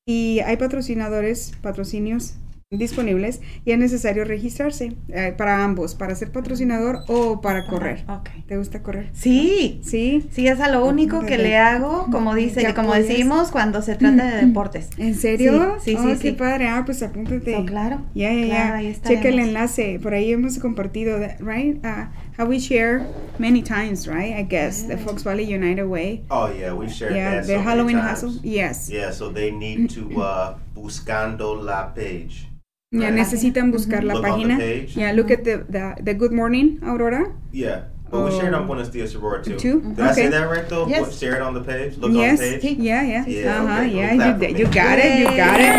y hay patrocinadores, patrocinios disponibles y es necesario registrarse eh, para ambos, para ser patrocinador o para correr. Ok. ¿Te gusta correr? Sí. Sí. Sí, es a lo único que le hago, como dice, Ya como puedes. decimos cuando se trata de deportes. ¿En serio? Sí, sí, Oh, sí, qué sí. padre. Ah, pues apúntate. So, claro. Ya, ya, claro, ya. ahí Checa el enlace. Por ahí hemos compartido, that, right? Uh, how we share many times, right? I guess the Fox Valley United Way. Oh yeah, we shared Yeah, that the so many Halloween times. hustle. Yes. Yeah, so they need to uh, buscando la page. Ya Right. necesitan buscar la Look página. Yeah, look at the, the the Good Morning Aurora. Yeah, but we shared Oh. on Buenos Dias Aurora too. Too? Did I say that right though? Yes. Share it on the page. Look yes. on the page. Yeah, yeah. Yeah, Ajá, okay, yeah. You, you got it. You got it.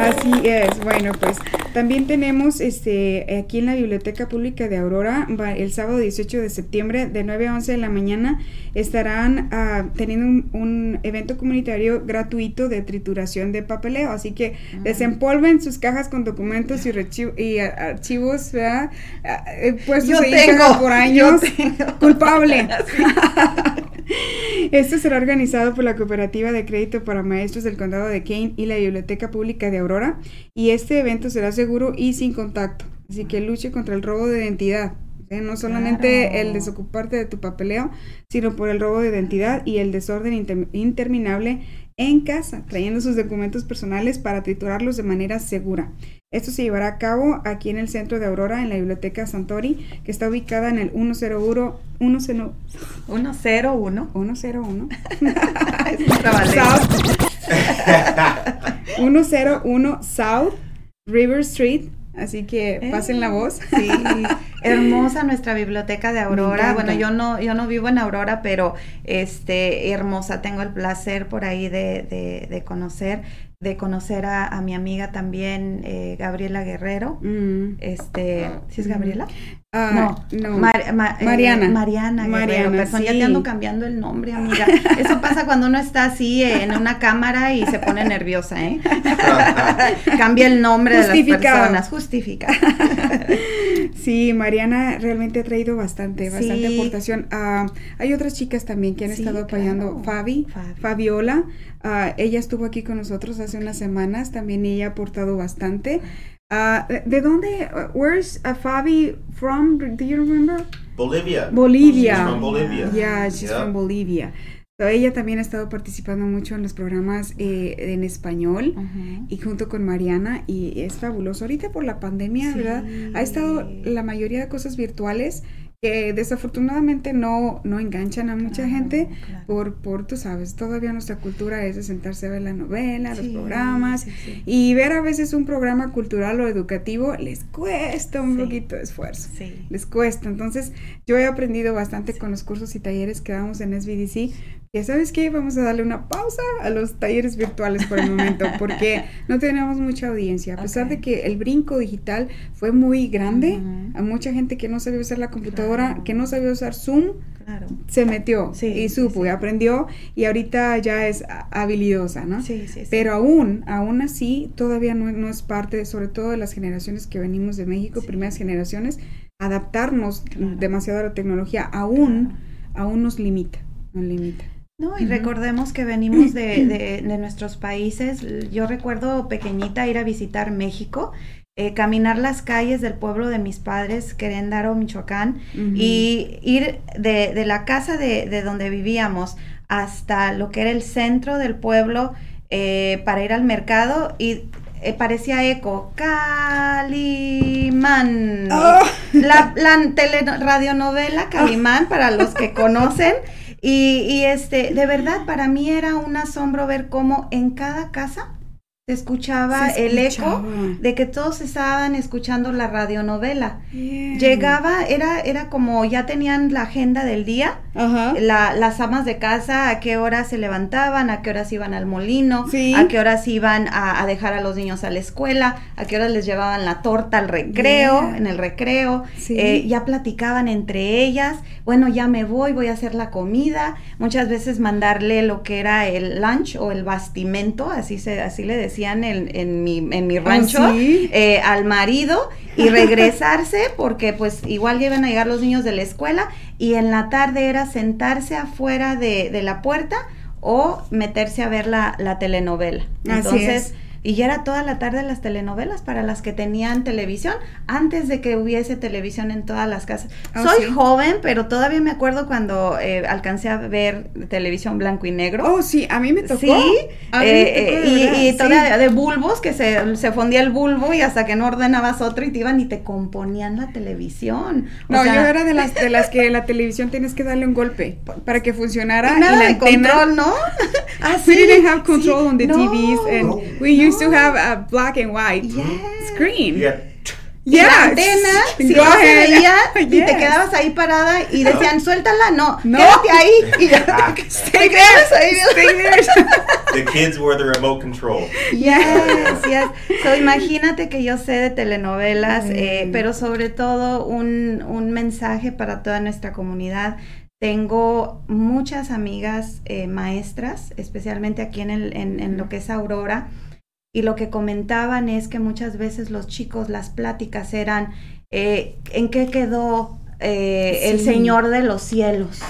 Así es, bueno, pues también tenemos este aquí en la Biblioteca Pública de Aurora, el sábado 18 de septiembre de 9 a 11 de la mañana estarán ah, teniendo un, un evento comunitario gratuito de trituración de papeleo, así que desempolven sus cajas con documentos y, y ah, archivos, ¿verdad? Ah, eh, puestos Yo ahí tengo, por yo años, tengo. culpable. Esto será organizado por la Cooperativa de Crédito para Maestros del Condado de Kane y la Biblioteca Pública de Aurora. Y este evento será seguro y sin contacto. Así que luche contra el robo de identidad. Sea, No solamente Claro. el desocuparte de tu papeleo, sino por el robo de identidad y el desorden inter- interminable en casa, trayendo sus documentos personales para triturarlos de manera segura. Esto se llevará a cabo aquí en el centro de Aurora, en la Biblioteca Santori, que está ubicada en el 101, 101 101. 101 Es un trabalengua. South 101 South River Street. Así que pasen la voz. Sí, hermosa nuestra biblioteca de Aurora. Bueno, yo no, yo no vivo en Aurora, pero este hermosa. Tengo el placer por ahí de, de, de conocer, de conocer a, a mi amiga también, eh, Gabriela Guerrero. Mm. Este, ¿sí es Gabriela? Ah, no, no. Mar- ma- eh, Mariana. Mariana Guerrero. Mariana, ya te ando cambiando el nombre, amiga. Eso pasa cuando uno está así eh, en una cámara y se pone nerviosa, ¿eh? Cambia el nombre de las personas. Justifica. Sí, Mariana realmente ha traído bastante, bastante Sí. aportación. Ah, hay otras chicas también que han Sí, estado apoyando. claro. Fabi, Fabi. Fabiola, ah, ella estuvo aquí con nosotros hace unas semanas, también ella ha aportado bastante. Ah, ¿de- ¿De dónde? uh, Where's uh, Fabi from? Do you remember? Bolivia. Bolivia. She's from Bolivia. Yeah, she's Yeah. from Bolivia. ella también ha estado participando mucho en los programas eh, en español y junto con Mariana y es fabuloso. Ahorita por la pandemia, ¿verdad? Ha estado la mayoría de cosas virtuales que desafortunadamente no, no enganchan a mucha gente por, por, tú sabes, todavía nuestra cultura es de sentarse a ver la novela, los programas y ver a veces un programa cultural o educativo les cuesta un poquito de esfuerzo, les cuesta. Entonces yo he aprendido bastante con los cursos y talleres que damos en SBDC ya sabes qué, vamos a darle una pausa a los talleres virtuales por el momento, porque no tenemos mucha audiencia. A pesar de que el brinco digital fue muy grande, a mucha gente que no sabía usar la computadora, que no sabía usar Zoom, se metió y supo y aprendió y ahorita ya es habilidosa, ¿no? Sí, sí, Pero aún, aún así, todavía no, no, es parte, sobre todo de las generaciones que venimos de México, primeras generaciones, adaptarnos demasiado a la tecnología aún, aún nos limita, nos limita. No, y recordemos que venimos de, de, nuestros países. Yo recuerdo pequeñita ir a visitar México, eh, caminar las calles del pueblo de mis padres, Queréndaro, Michoacán, y ir de, de la casa de, donde vivíamos hasta lo que era el centro del pueblo eh, para ir al mercado y eh, parecía eco. Calimán. Oh. La, la radionovela Calimán, para los que conocen. Y, y este, de verdad, para mí era un asombro ver cómo en cada casa se escuchaba, el eco de que todos estaban escuchando la radionovela. Llegaba, era, era como ya tenían la agenda del día, La, las amas de casa, a qué horas se levantaban, a qué horas iban al molino, a qué horas iban a, dejar a los niños a la escuela, a qué horas les llevaban la torta al recreo, en el recreo, eh, ya platicaban entre ellas, bueno, ya me voy, voy a hacer la comida, muchas veces mandarle lo que era el lunch o el bastimento, así, se, así le decía en, mi, en mi ah, rancho eh, al marido y regresarse porque pues igual iban a llegar los niños de la escuela y en la tarde era sentarse afuera de, de la puerta o meterse a ver la, la telenovela. Entonces, y ya era toda la tarde las telenovelas para las que tenían televisión, antes de que hubiese televisión en todas las casas. Oh, Soy joven, pero todavía me acuerdo cuando eh, alcancé a ver televisión blanco y negro. Oh, sí, a mí me tocó. Sí, eh, y, todavía de bulbos, que se, se fundía el bulbo y hasta que no ordenabas otro y te iban y te componían la televisión. no, yo era de las, de las que la televisión tienes que darle un golpe para que funcionara. Y nada de control, ¿no? ah, we didn't have control on the TVs and we used to have a black and white screen. Yeah. Yeah. La antena, si no se veía, y te quedabas ahí parada y decían, suéltala, no, no. quédate ahí. Y ya te, stay there, ahí. Stay there. The kids were the remote control. Yes, yes. So, imagínate que yo sé de telenovelas, eh, pero sobre todo un, un mensaje para toda nuestra comunidad. Tengo muchas amigas eh, maestras, especialmente aquí en, el, en, en lo que es Aurora, y lo que comentaban es que muchas veces los chicos, las pláticas eran, eh, ¿en qué quedó eh, el Señor de los cielos?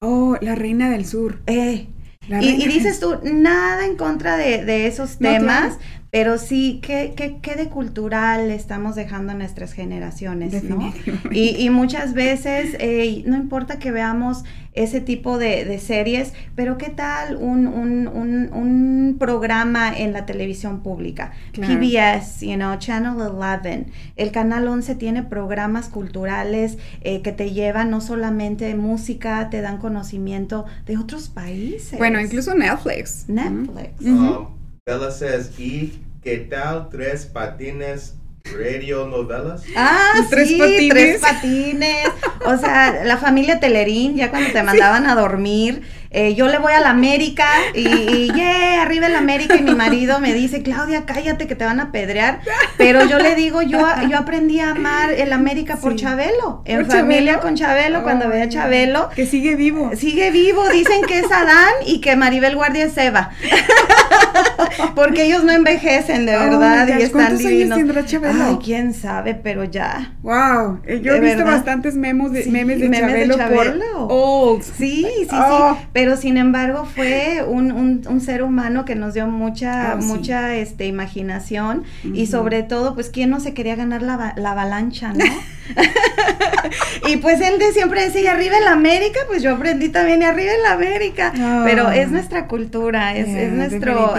Oh, la Reina del Sur. Eh, y, dices tú, nada en contra de, esos temas, pero sí, ¿qué, qué, qué de cultural estamos dejando a nuestras generaciones? ¿no? Y, y, muchas veces, eh, no importa que veamos ese tipo de, de series, pero ¿qué tal un, un, un, programa en la televisión pública? PBS, you know, Channel 11. El Canal 11 tiene programas culturales eh, que te llevan no solamente música, te dan conocimiento de otros países. Bueno, incluso Netflix. Netflix. Says, ¿y qué tal tres patines Radio novelas. Ah, ¿Tres sí, patines? tres patines. O sea, la familia Telerín, ya cuando te mandaban a dormir, eh, yo le voy a la América y, y yeah, arriba el América y mi marido me dice, Claudia, cállate que te van a pedrear. Pero yo le digo, yo, yo aprendí a amar el América por Chabelo, en familia con Chabelo, cuando veía a Chabelo. Que sigue vivo. Sigue vivo, dicen que es Adán y que Maribel Guardia es Eva. Porque ellos no envejecen, de verdad, y están divinos. Ay, quién sabe, pero ya. Wow, eh, yo he visto bastantes memes de, memes de Chabelo, por Sí, sí, sí. Oh. Pero sin embargo fue un, un, ser humano que nos dio mucha, ah, mucha este, imaginación y sobre todo, pues, ¿quién no se quería ganar la, la avalancha, no? y pues él de siempre decía, y arriba en la América, pues yo aprendí también, y arriba en la América. Pero es nuestra cultura, es, Yeah, es nuestro...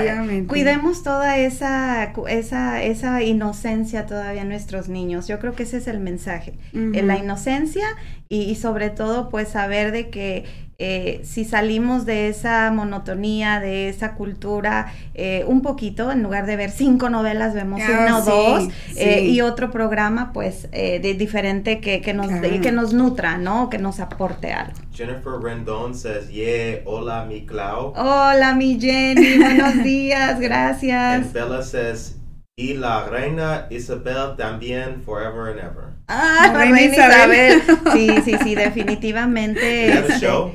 Cuidemos toda esa, esa, esa inocencia todavía en nuestros niños. Yo creo que ese es el mensaje. Eh, la inocencia y, y sobre todo pues saber de que eh, si salimos de esa monotonía, de esa cultura, eh, un poquito, en lugar de ver cinco novelas, vemos Ah, una o sí, dos, eh, sí. y otro programa pues eh, de diferente que, que, nos, Claro. que nos nutra, ¿no? Que nos aporte algo. Jennifer Rendon says, yeah, hola mi Clau. Hola mi Jenny, buenos días, And gracias. Bella says, y la reina Isabel también forever and ever. Ah, La reina reina Isabel. Isabel. Sí, sí, sí, definitivamente. Este, show?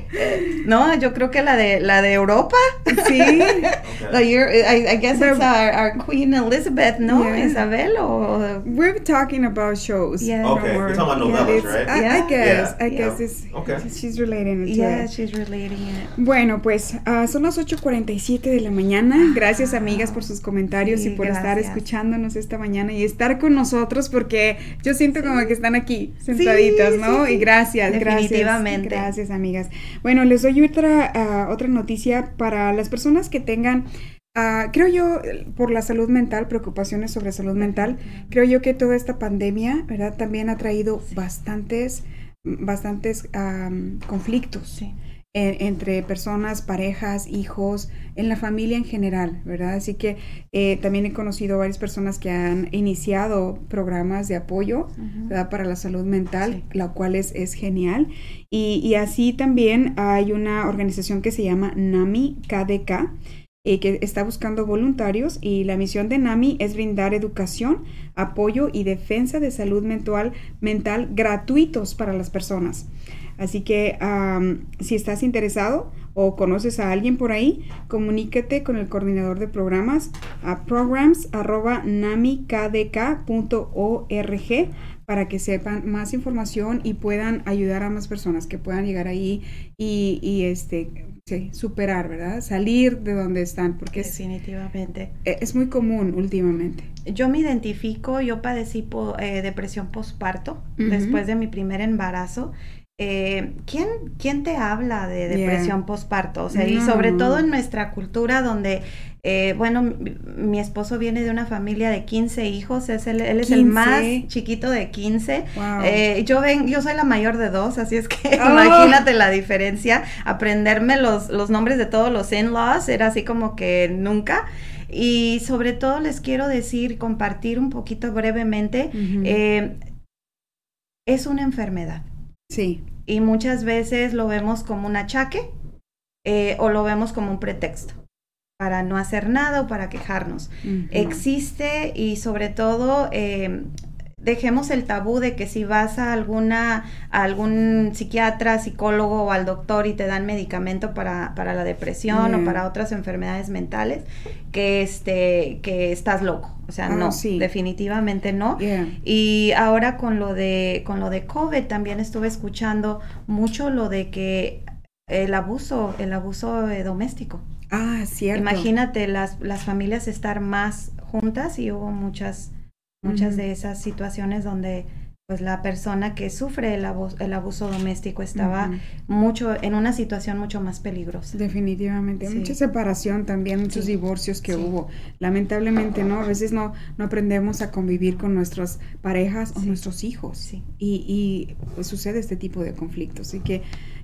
No, yo creo que la de la de Europa. Sí. The Euro- I, I guess it's our, our Queen Elizabeth, ¿no? Yeah. Isabel o We're talking about shows. Yeah. Okay, worry. talking about Yeah, novellas, It's- right? I, I Yeah. guess, Yeah. I guess Yeah. it's, Okay. she's relating it yeah, it. she's relating it. Bueno, pues ah, son las 8.47 de la mañana. Gracias amigas por sus comentarios Sí, y por estar gracias. escuchándonos esta mañana y estar con nosotros porque yo siento como que están aquí sentaditas, Sí, ¿no? sí, sí. Y gracias, Definitivamente. gracias. Gracias amigas. Bueno, les doy otra, ah, otra noticia para las personas que tengan... ah, creo yo, por la salud mental, preocupaciones sobre salud mental, creo yo que toda esta pandemia, ¿verdad? También ha traído bastantes, bastantes conflictos Sí. En- entre personas, parejas, hijos, en la familia en general, ¿verdad? Así que eh, también he conocido varias personas que han iniciado programas de apoyo, ¿verdad? Para la salud mental, Sí. la cual es, es genial. Y, y así también hay una organización que se llama NAMI KDK, eh, que está buscando voluntarios y la misión de NAMI es brindar educación, apoyo y defensa de salud mental, mental gratuitos para las personas. Así que am, si estás interesado o conoces a alguien por ahí, comunícate con el coordinador de programas a programs.namikdk.org para que sepan más información y puedan ayudar a más personas que puedan llegar ahí y, y, este sí, superar, ¿verdad? Salir de donde están, porque es, Definitivamente. es muy común últimamente. Yo me identifico, yo padecí po- eh, depresión postparto después de mi primer embarazo. Eh, ¿quién, ¿Quién te habla de Yeah. depresión postparto? O sea, y sobre todo en nuestra cultura donde, eh, bueno, mi, mi esposo viene de una familia de 15 hijos, es el, él es el 15. más chiquito de 15. Wow. Eh, yo ven, yo soy la mayor de dos, así es que Oh. imagínate la diferencia. Aprenderme los, los nombres de todos los in-laws era así como que nunca. Y sobre todo les quiero decir, compartir un poquito brevemente, es una enfermedad sí. y muchas veces lo vemos como un achaque eh, o lo vemos como un pretexto para no hacer nada o para quejarnos. Existe y sobre todo eh, dejemos el tabú de que si vas a alguna a algún psiquiatra, psicólogo o al doctor y te dan medicamento para, para la depresión o para otras enfermedades mentales, que este que estás loco. O sea, Ah, no, sí. definitivamente no. Yeah. Y ahora con lo de con lo de COVID también estuve escuchando mucho lo de que el abuso, el abuso eh, doméstico. Ah, cierto. Imagínate las, las familias estar más juntas y hubo muchas, muchas de esas situaciones donde pues la persona que sufre el abuso, el abuso doméstico estaba mucho en una situación mucho más peligrosa. Definitivamente, Sí. mucha separación también, muchos Sí. divorcios que Sí. hubo. Lamentablemente, ¿no? A veces no, no aprendemos a convivir con nuestras parejas o nuestros hijos. Y, y, pues, sucede este tipo de conflictos. Así que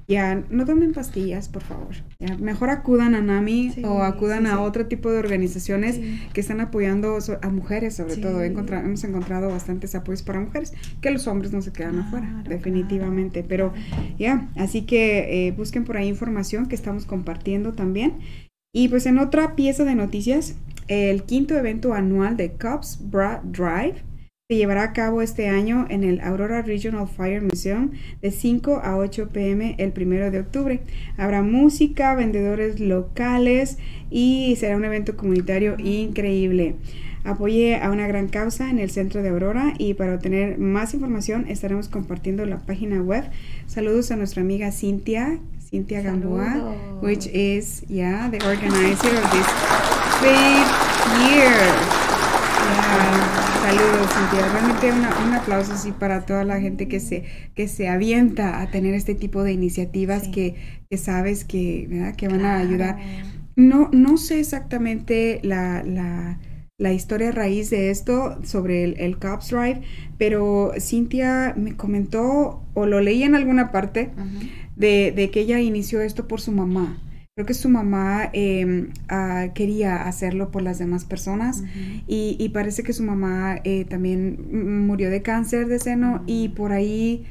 ya no tomen pastillas, por favor. Ya, mejor acudan a NAMI Sí, o acudan sí, a otro tipo de organizaciones que están apoyando so- a mujeres, sobre todo. Encontra- hemos encontrado bastantes apoyos para mujeres, que los hombres no se quedan afuera, Claro, definitivamente. Pero ya, así que eh, busquen por ahí información que estamos compartiendo también. Y pues en otra pieza de noticias, el quinto evento anual de Cops Bra Drive se llevará a cabo este año en el Aurora Regional Fire Museum de 5 a 8 pm el primero de octubre. Habrá música, vendedores locales y será un evento comunitario increíble. Apoye a una gran causa en el centro de Aurora y para obtener más información estaremos compartiendo la página web. Saludos a nuestra amiga Cintia, Cintia Gamboa, Saludos. which is yeah the organizer of this great year. Saludos, Cintia. Realmente un aplauso sí para toda la gente que se, que se avienta a tener este tipo de iniciativas que, que, sabes que, ¿verdad? que van a ayudar. No, no sé exactamente la, la, la, historia raíz de esto sobre el, el, Cops Drive, pero Cintia me comentó, o lo leí en alguna parte, de, de que ella inició esto por su mamá. Creo que su mamá em, ah, quería hacerlo por las demás personas y, parece que su mamá eh, también murió de cáncer de seno y por ahí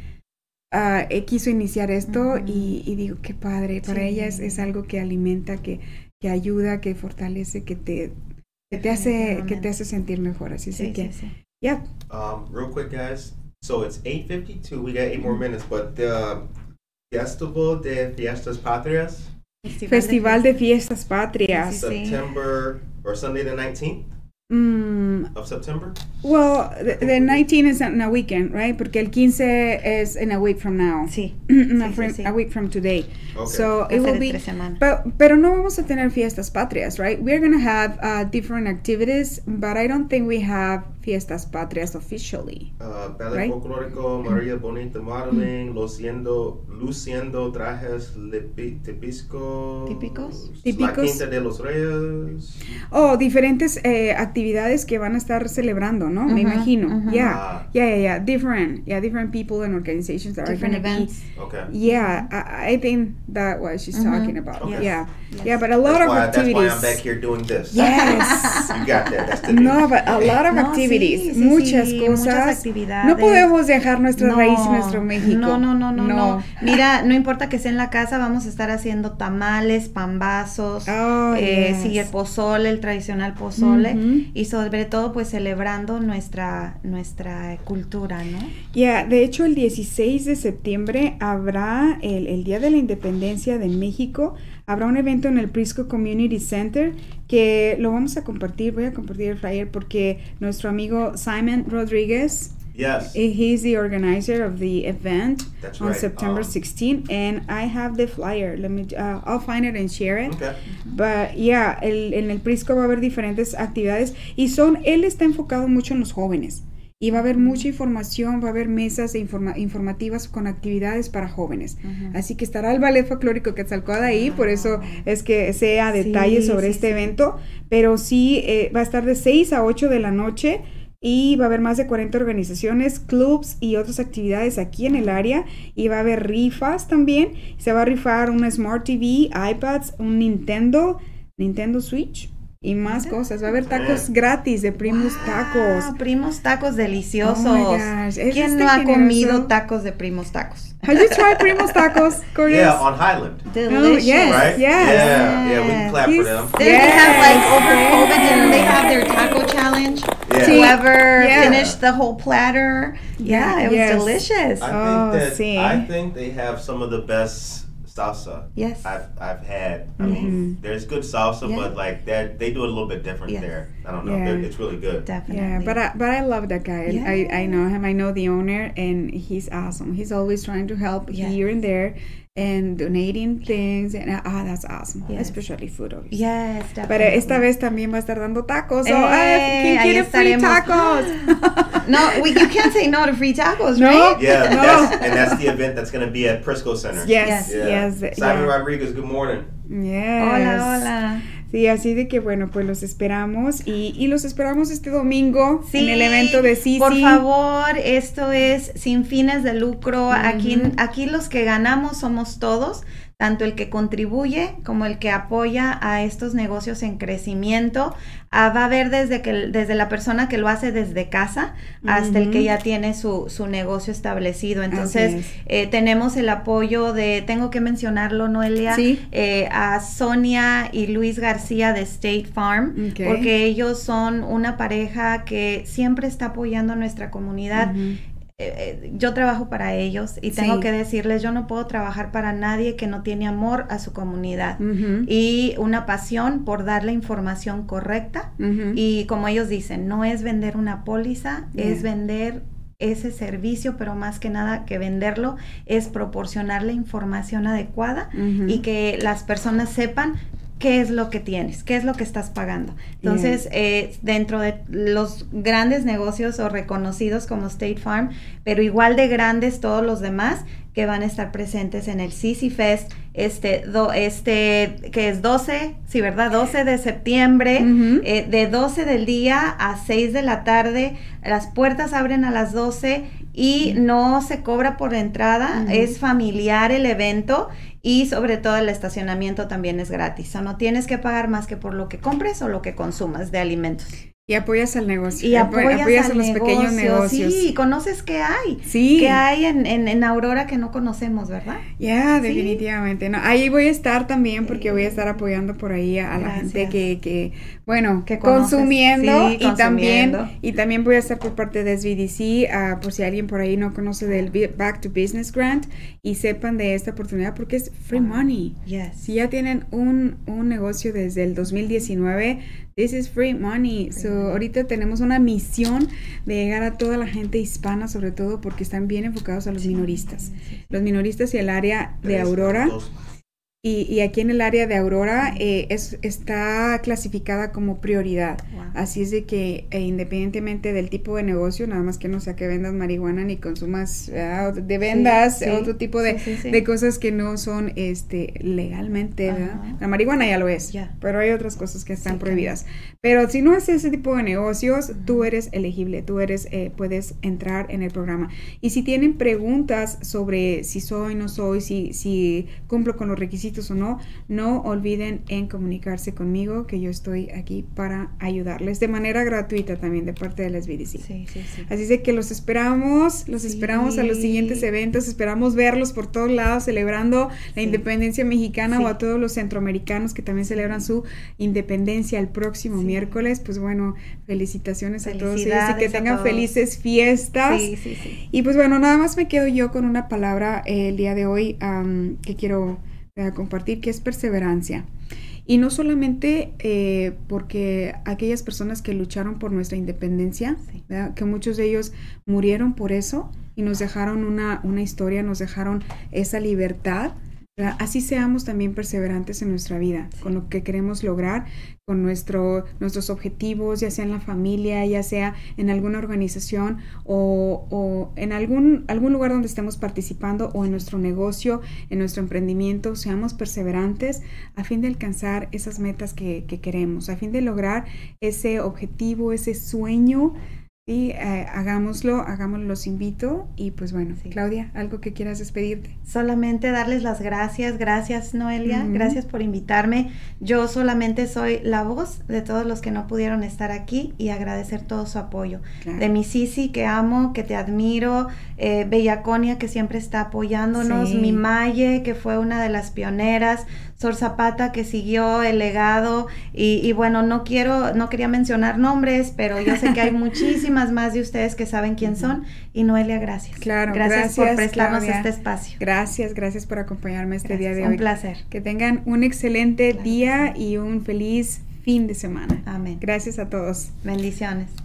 ah, eh, quiso iniciar esto y, digo, qué padre, para ella es, algo que alimenta, que, que ayuda, que fortalece, que te, que te, hace, que te hace sentir mejor. Así que, yeah. Um, real quick, guys. So it's 8.52, we got eight more minutes, but the Festival de Fiestas Patrias Festival, de, Fiestas Patrias. September or Sunday the 19th mm, of September? Well, the, the 19 is in a weekend, right? Porque el 15 is in a week from now. Sí. a, sí, sí, sí. a week from today. Okay. So it will be. Pero, pero no vamos a tener fiestas patrias, right? We're going to have uh, different activities, but I don't think we have fiestas patrias officially. Uh, ballet right? folclórico, María Bonita modeling, luciendo, luciendo trajes típicos. Típicos. Típicos. La Quinta de los Reyes. Oh, diferentes eh, actividades que van a estar celebrando, ¿no? Uh -huh, Me imagino. Uh -huh. Yeah. Ah. yeah, yeah, yeah. Different. Yeah, different people and organizations that different are events. Be, okay. Yeah, I, I, think that what she's uh -huh. talking about. Okay. Yeah. Yes. Yeah, but a lot that's of why, activities. That's why I'm back here doing this. Yes. you got that. That's the No, but a lot of no, activities muchas cosas. No podemos dejar nuestra raíz y nuestro México. No, no, no, no, no, Mira, no importa que sea en la casa, vamos a estar haciendo tamales, pambazos, oh, eh, sí, el pozole, el tradicional pozole, y sobre todo pues celebrando nuestra, nuestra cultura, ¿no? Ya, de hecho el 16 de septiembre habrá el, el Día de la Independencia de México, habrá un evento en el Prisco Community Center que lo vamos a compartir, voy a compartir el flyer porque nuestro amigo Simon Rodriguez Yes. Eh, he's the organizer of the event That's on right. September um, 16, and I have the flyer. Let me, uh, I'll find it and share it. Okay. But yeah, el, en el Prisco va a haber diferentes actividades y son, él está enfocado mucho en los jóvenes. Y va a haber mucha información, va a haber mesas informativas con actividades para jóvenes. Así que estará el ballet folclórico Quetzalcóatl ahí, por eso es que sea detalles sobre este evento, pero sí eh, va a estar de 6 a 8 de la noche y va a haber más de 40 organizaciones, clubs y otras actividades aquí en el área y va a haber rifas también. Se va a rifar una Smart TV, iPads, un Nintendo, Nintendo Switch y más cosas. Va a haber tacos gratis de Primos Tacos. Primos Tacos deliciosos. Oh ¿Quién no ha comido tacos de Primos Tacos? Have you tried Primos Tacos, Corey? Yeah, on Highland. Delicious. Oh, yes, right? yes. Yeah, yeah, we can clap He's, for them. They yes. have like over COVID and they have their taco challenge. Yeah. Whoever yeah. finished the whole platter. Yeah, it was yes. delicious. I Oh, think that sí. I think they have some of the best salsa Yes. I've I've had. I Mm-hmm. mean, there's good salsa, Yeah. but like that they do it a little bit different Yes. there. I don't know. Yeah. It's really good. Definitely. Yeah, but I, but I love that guy. Yeah. I, I know him. I know the owner, and he's awesome. He's always trying to help Yes. here and there, and donating things. And ah, that's awesome. Yes. Especially food, obviously. Yes, definitely. Pero esta vez también va a estar dando tacos. So, Eh, ay, ¿quién quiere free estaremos. tacos? No, we, you can't say no to free tacos, No. right? Yeah, No. that's, and that's the event that's going to be at Prisco Center. yes, Yeah. yes, Simon yeah. Rodriguez, good morning. Yes. Hola, hola. Sí, así de que bueno, pues los esperamos y, y los esperamos este domingo Sí, en el evento de Sisi. Por favor, esto es sin fines de lucro. Aquí, aquí los que ganamos somos todos, tanto el que contribuye como el que apoya a estos negocios en crecimiento. Ah, va a haber desde, que, desde la persona que lo hace desde casa hasta el que ya tiene su, su negocio establecido. Entonces, es. eh, tenemos el apoyo de, tengo que mencionarlo, Noelia, Sí. eh, a Sonia y Luis García de State Farm, porque ellos son una pareja que siempre está apoyando a nuestra comunidad. Eh, yo trabajo para ellos y tengo Sí. que decirles, yo no puedo trabajar para nadie que no tiene amor a su comunidad. Y una pasión por dar la información correcta. Y como ellos dicen, no es vender una póliza, es vender ese servicio, pero más que nada que venderlo es proporcionar la información adecuada y que las personas sepan qué es lo que tienes, qué es lo que estás pagando. Entonces, eh, dentro de los grandes negocios o reconocidos como State Farm, pero igual de grandes todos los demás que van a estar presentes en el CC Fest, este, este que es 12, sí, ¿verdad? 12 de septiembre, eh, de 12 del día a 6 de la tarde. Las puertas abren a las 12 y no se cobra por entrada, es familiar el evento y sobre todo el estacionamiento también es gratis. O no tienes que pagar más que por lo que compres o lo que consumas de alimentos. Y apoyas al negocio. Y apoyas, a los pequeños negocios. Sí, conoces qué hay. Sí. Qué hay en, en, Aurora que no conocemos, ¿verdad? Ya, definitivamente. No, ahí voy a estar también porque voy a estar apoyando por ahí a, la gente que, que bueno, que consumiendo, y también y también voy a estar por parte de SBDC, uh, por si alguien por ahí no conoce del Back to Business Grant y sepan de esta oportunidad porque es free money. Yes. Si ya tienen un, un negocio desde el 2019 This is free money. So, ahorita tenemos una misión de llegar a toda la gente hispana, sobre todo porque están bien enfocados a los minoristas. Los minoristas y el área de Aurora. Y, aquí en el área de Aurora eh, es, está clasificada como prioridad. Así es de que eh, independientemente del tipo de negocio, nada más que no sea que vendas marihuana ni consumas de vendas, otro tipo de, de, cosas que no son este legalmente. La marihuana ya lo es, pero hay otras cosas que están prohibidas. Pero si no haces ese tipo de negocios, tú eres elegible, tú eres, eh, puedes entrar en el programa. Y si tienen preguntas sobre si soy, no soy, si, si cumplo con los requisitos, o no, no olviden en comunicarse conmigo, que yo estoy aquí para ayudarles de manera gratuita también de parte de las BDC. Sí, sí, Así de que los esperamos, los esperamos a los siguientes eventos, esperamos verlos por todos lados celebrando la independencia mexicana o a todos los centroamericanos que también celebran su independencia el próximo miércoles. Pues bueno, felicitaciones a todos ellos y que tengan felices fiestas. Y pues bueno, nada más me quedo yo con una palabra eh, el día de hoy que quiero a compartir, que es perseverancia. Y no solamente eh, porque aquellas personas que lucharon por nuestra independencia, que muchos de ellos murieron por eso y nos dejaron una, una historia, nos dejaron esa libertad, Así seamos también perseverantes en nuestra vida, con lo que queremos lograr, con nuestro, nuestros objetivos, ya sea en la familia, ya sea en alguna organización o, en algún, algún lugar donde estemos participando o en nuestro negocio, en nuestro emprendimiento, seamos perseverantes a fin de alcanzar esas metas que, que queremos, a fin de lograr ese objetivo, ese sueño Sí, eh, hagámoslo, hagámoslo, los invito. Y pues bueno, Claudia, ¿algo que quieras despedirte? Solamente darles las gracias, gracias Noelia, gracias por invitarme. Yo solamente soy la voz de todos los que no pudieron estar aquí y agradecer todo su apoyo. De mi Sisi, que amo, que te admiro, eh, Bellaconia, que siempre está apoyándonos, mi Maye, que fue una de las pioneras, Sor Zapata que siguió el legado y, bueno, no quiero, no quería mencionar nombres, pero yo sé que hay muchísimas más de ustedes que saben quién son y Noelia, gracias. Claro, gracias, por prestarnos este espacio. Gracias, gracias por acompañarme este día de hoy. Un placer. Que tengan un excelente día y un feliz fin de semana. Amén. Gracias a todos. Bendiciones.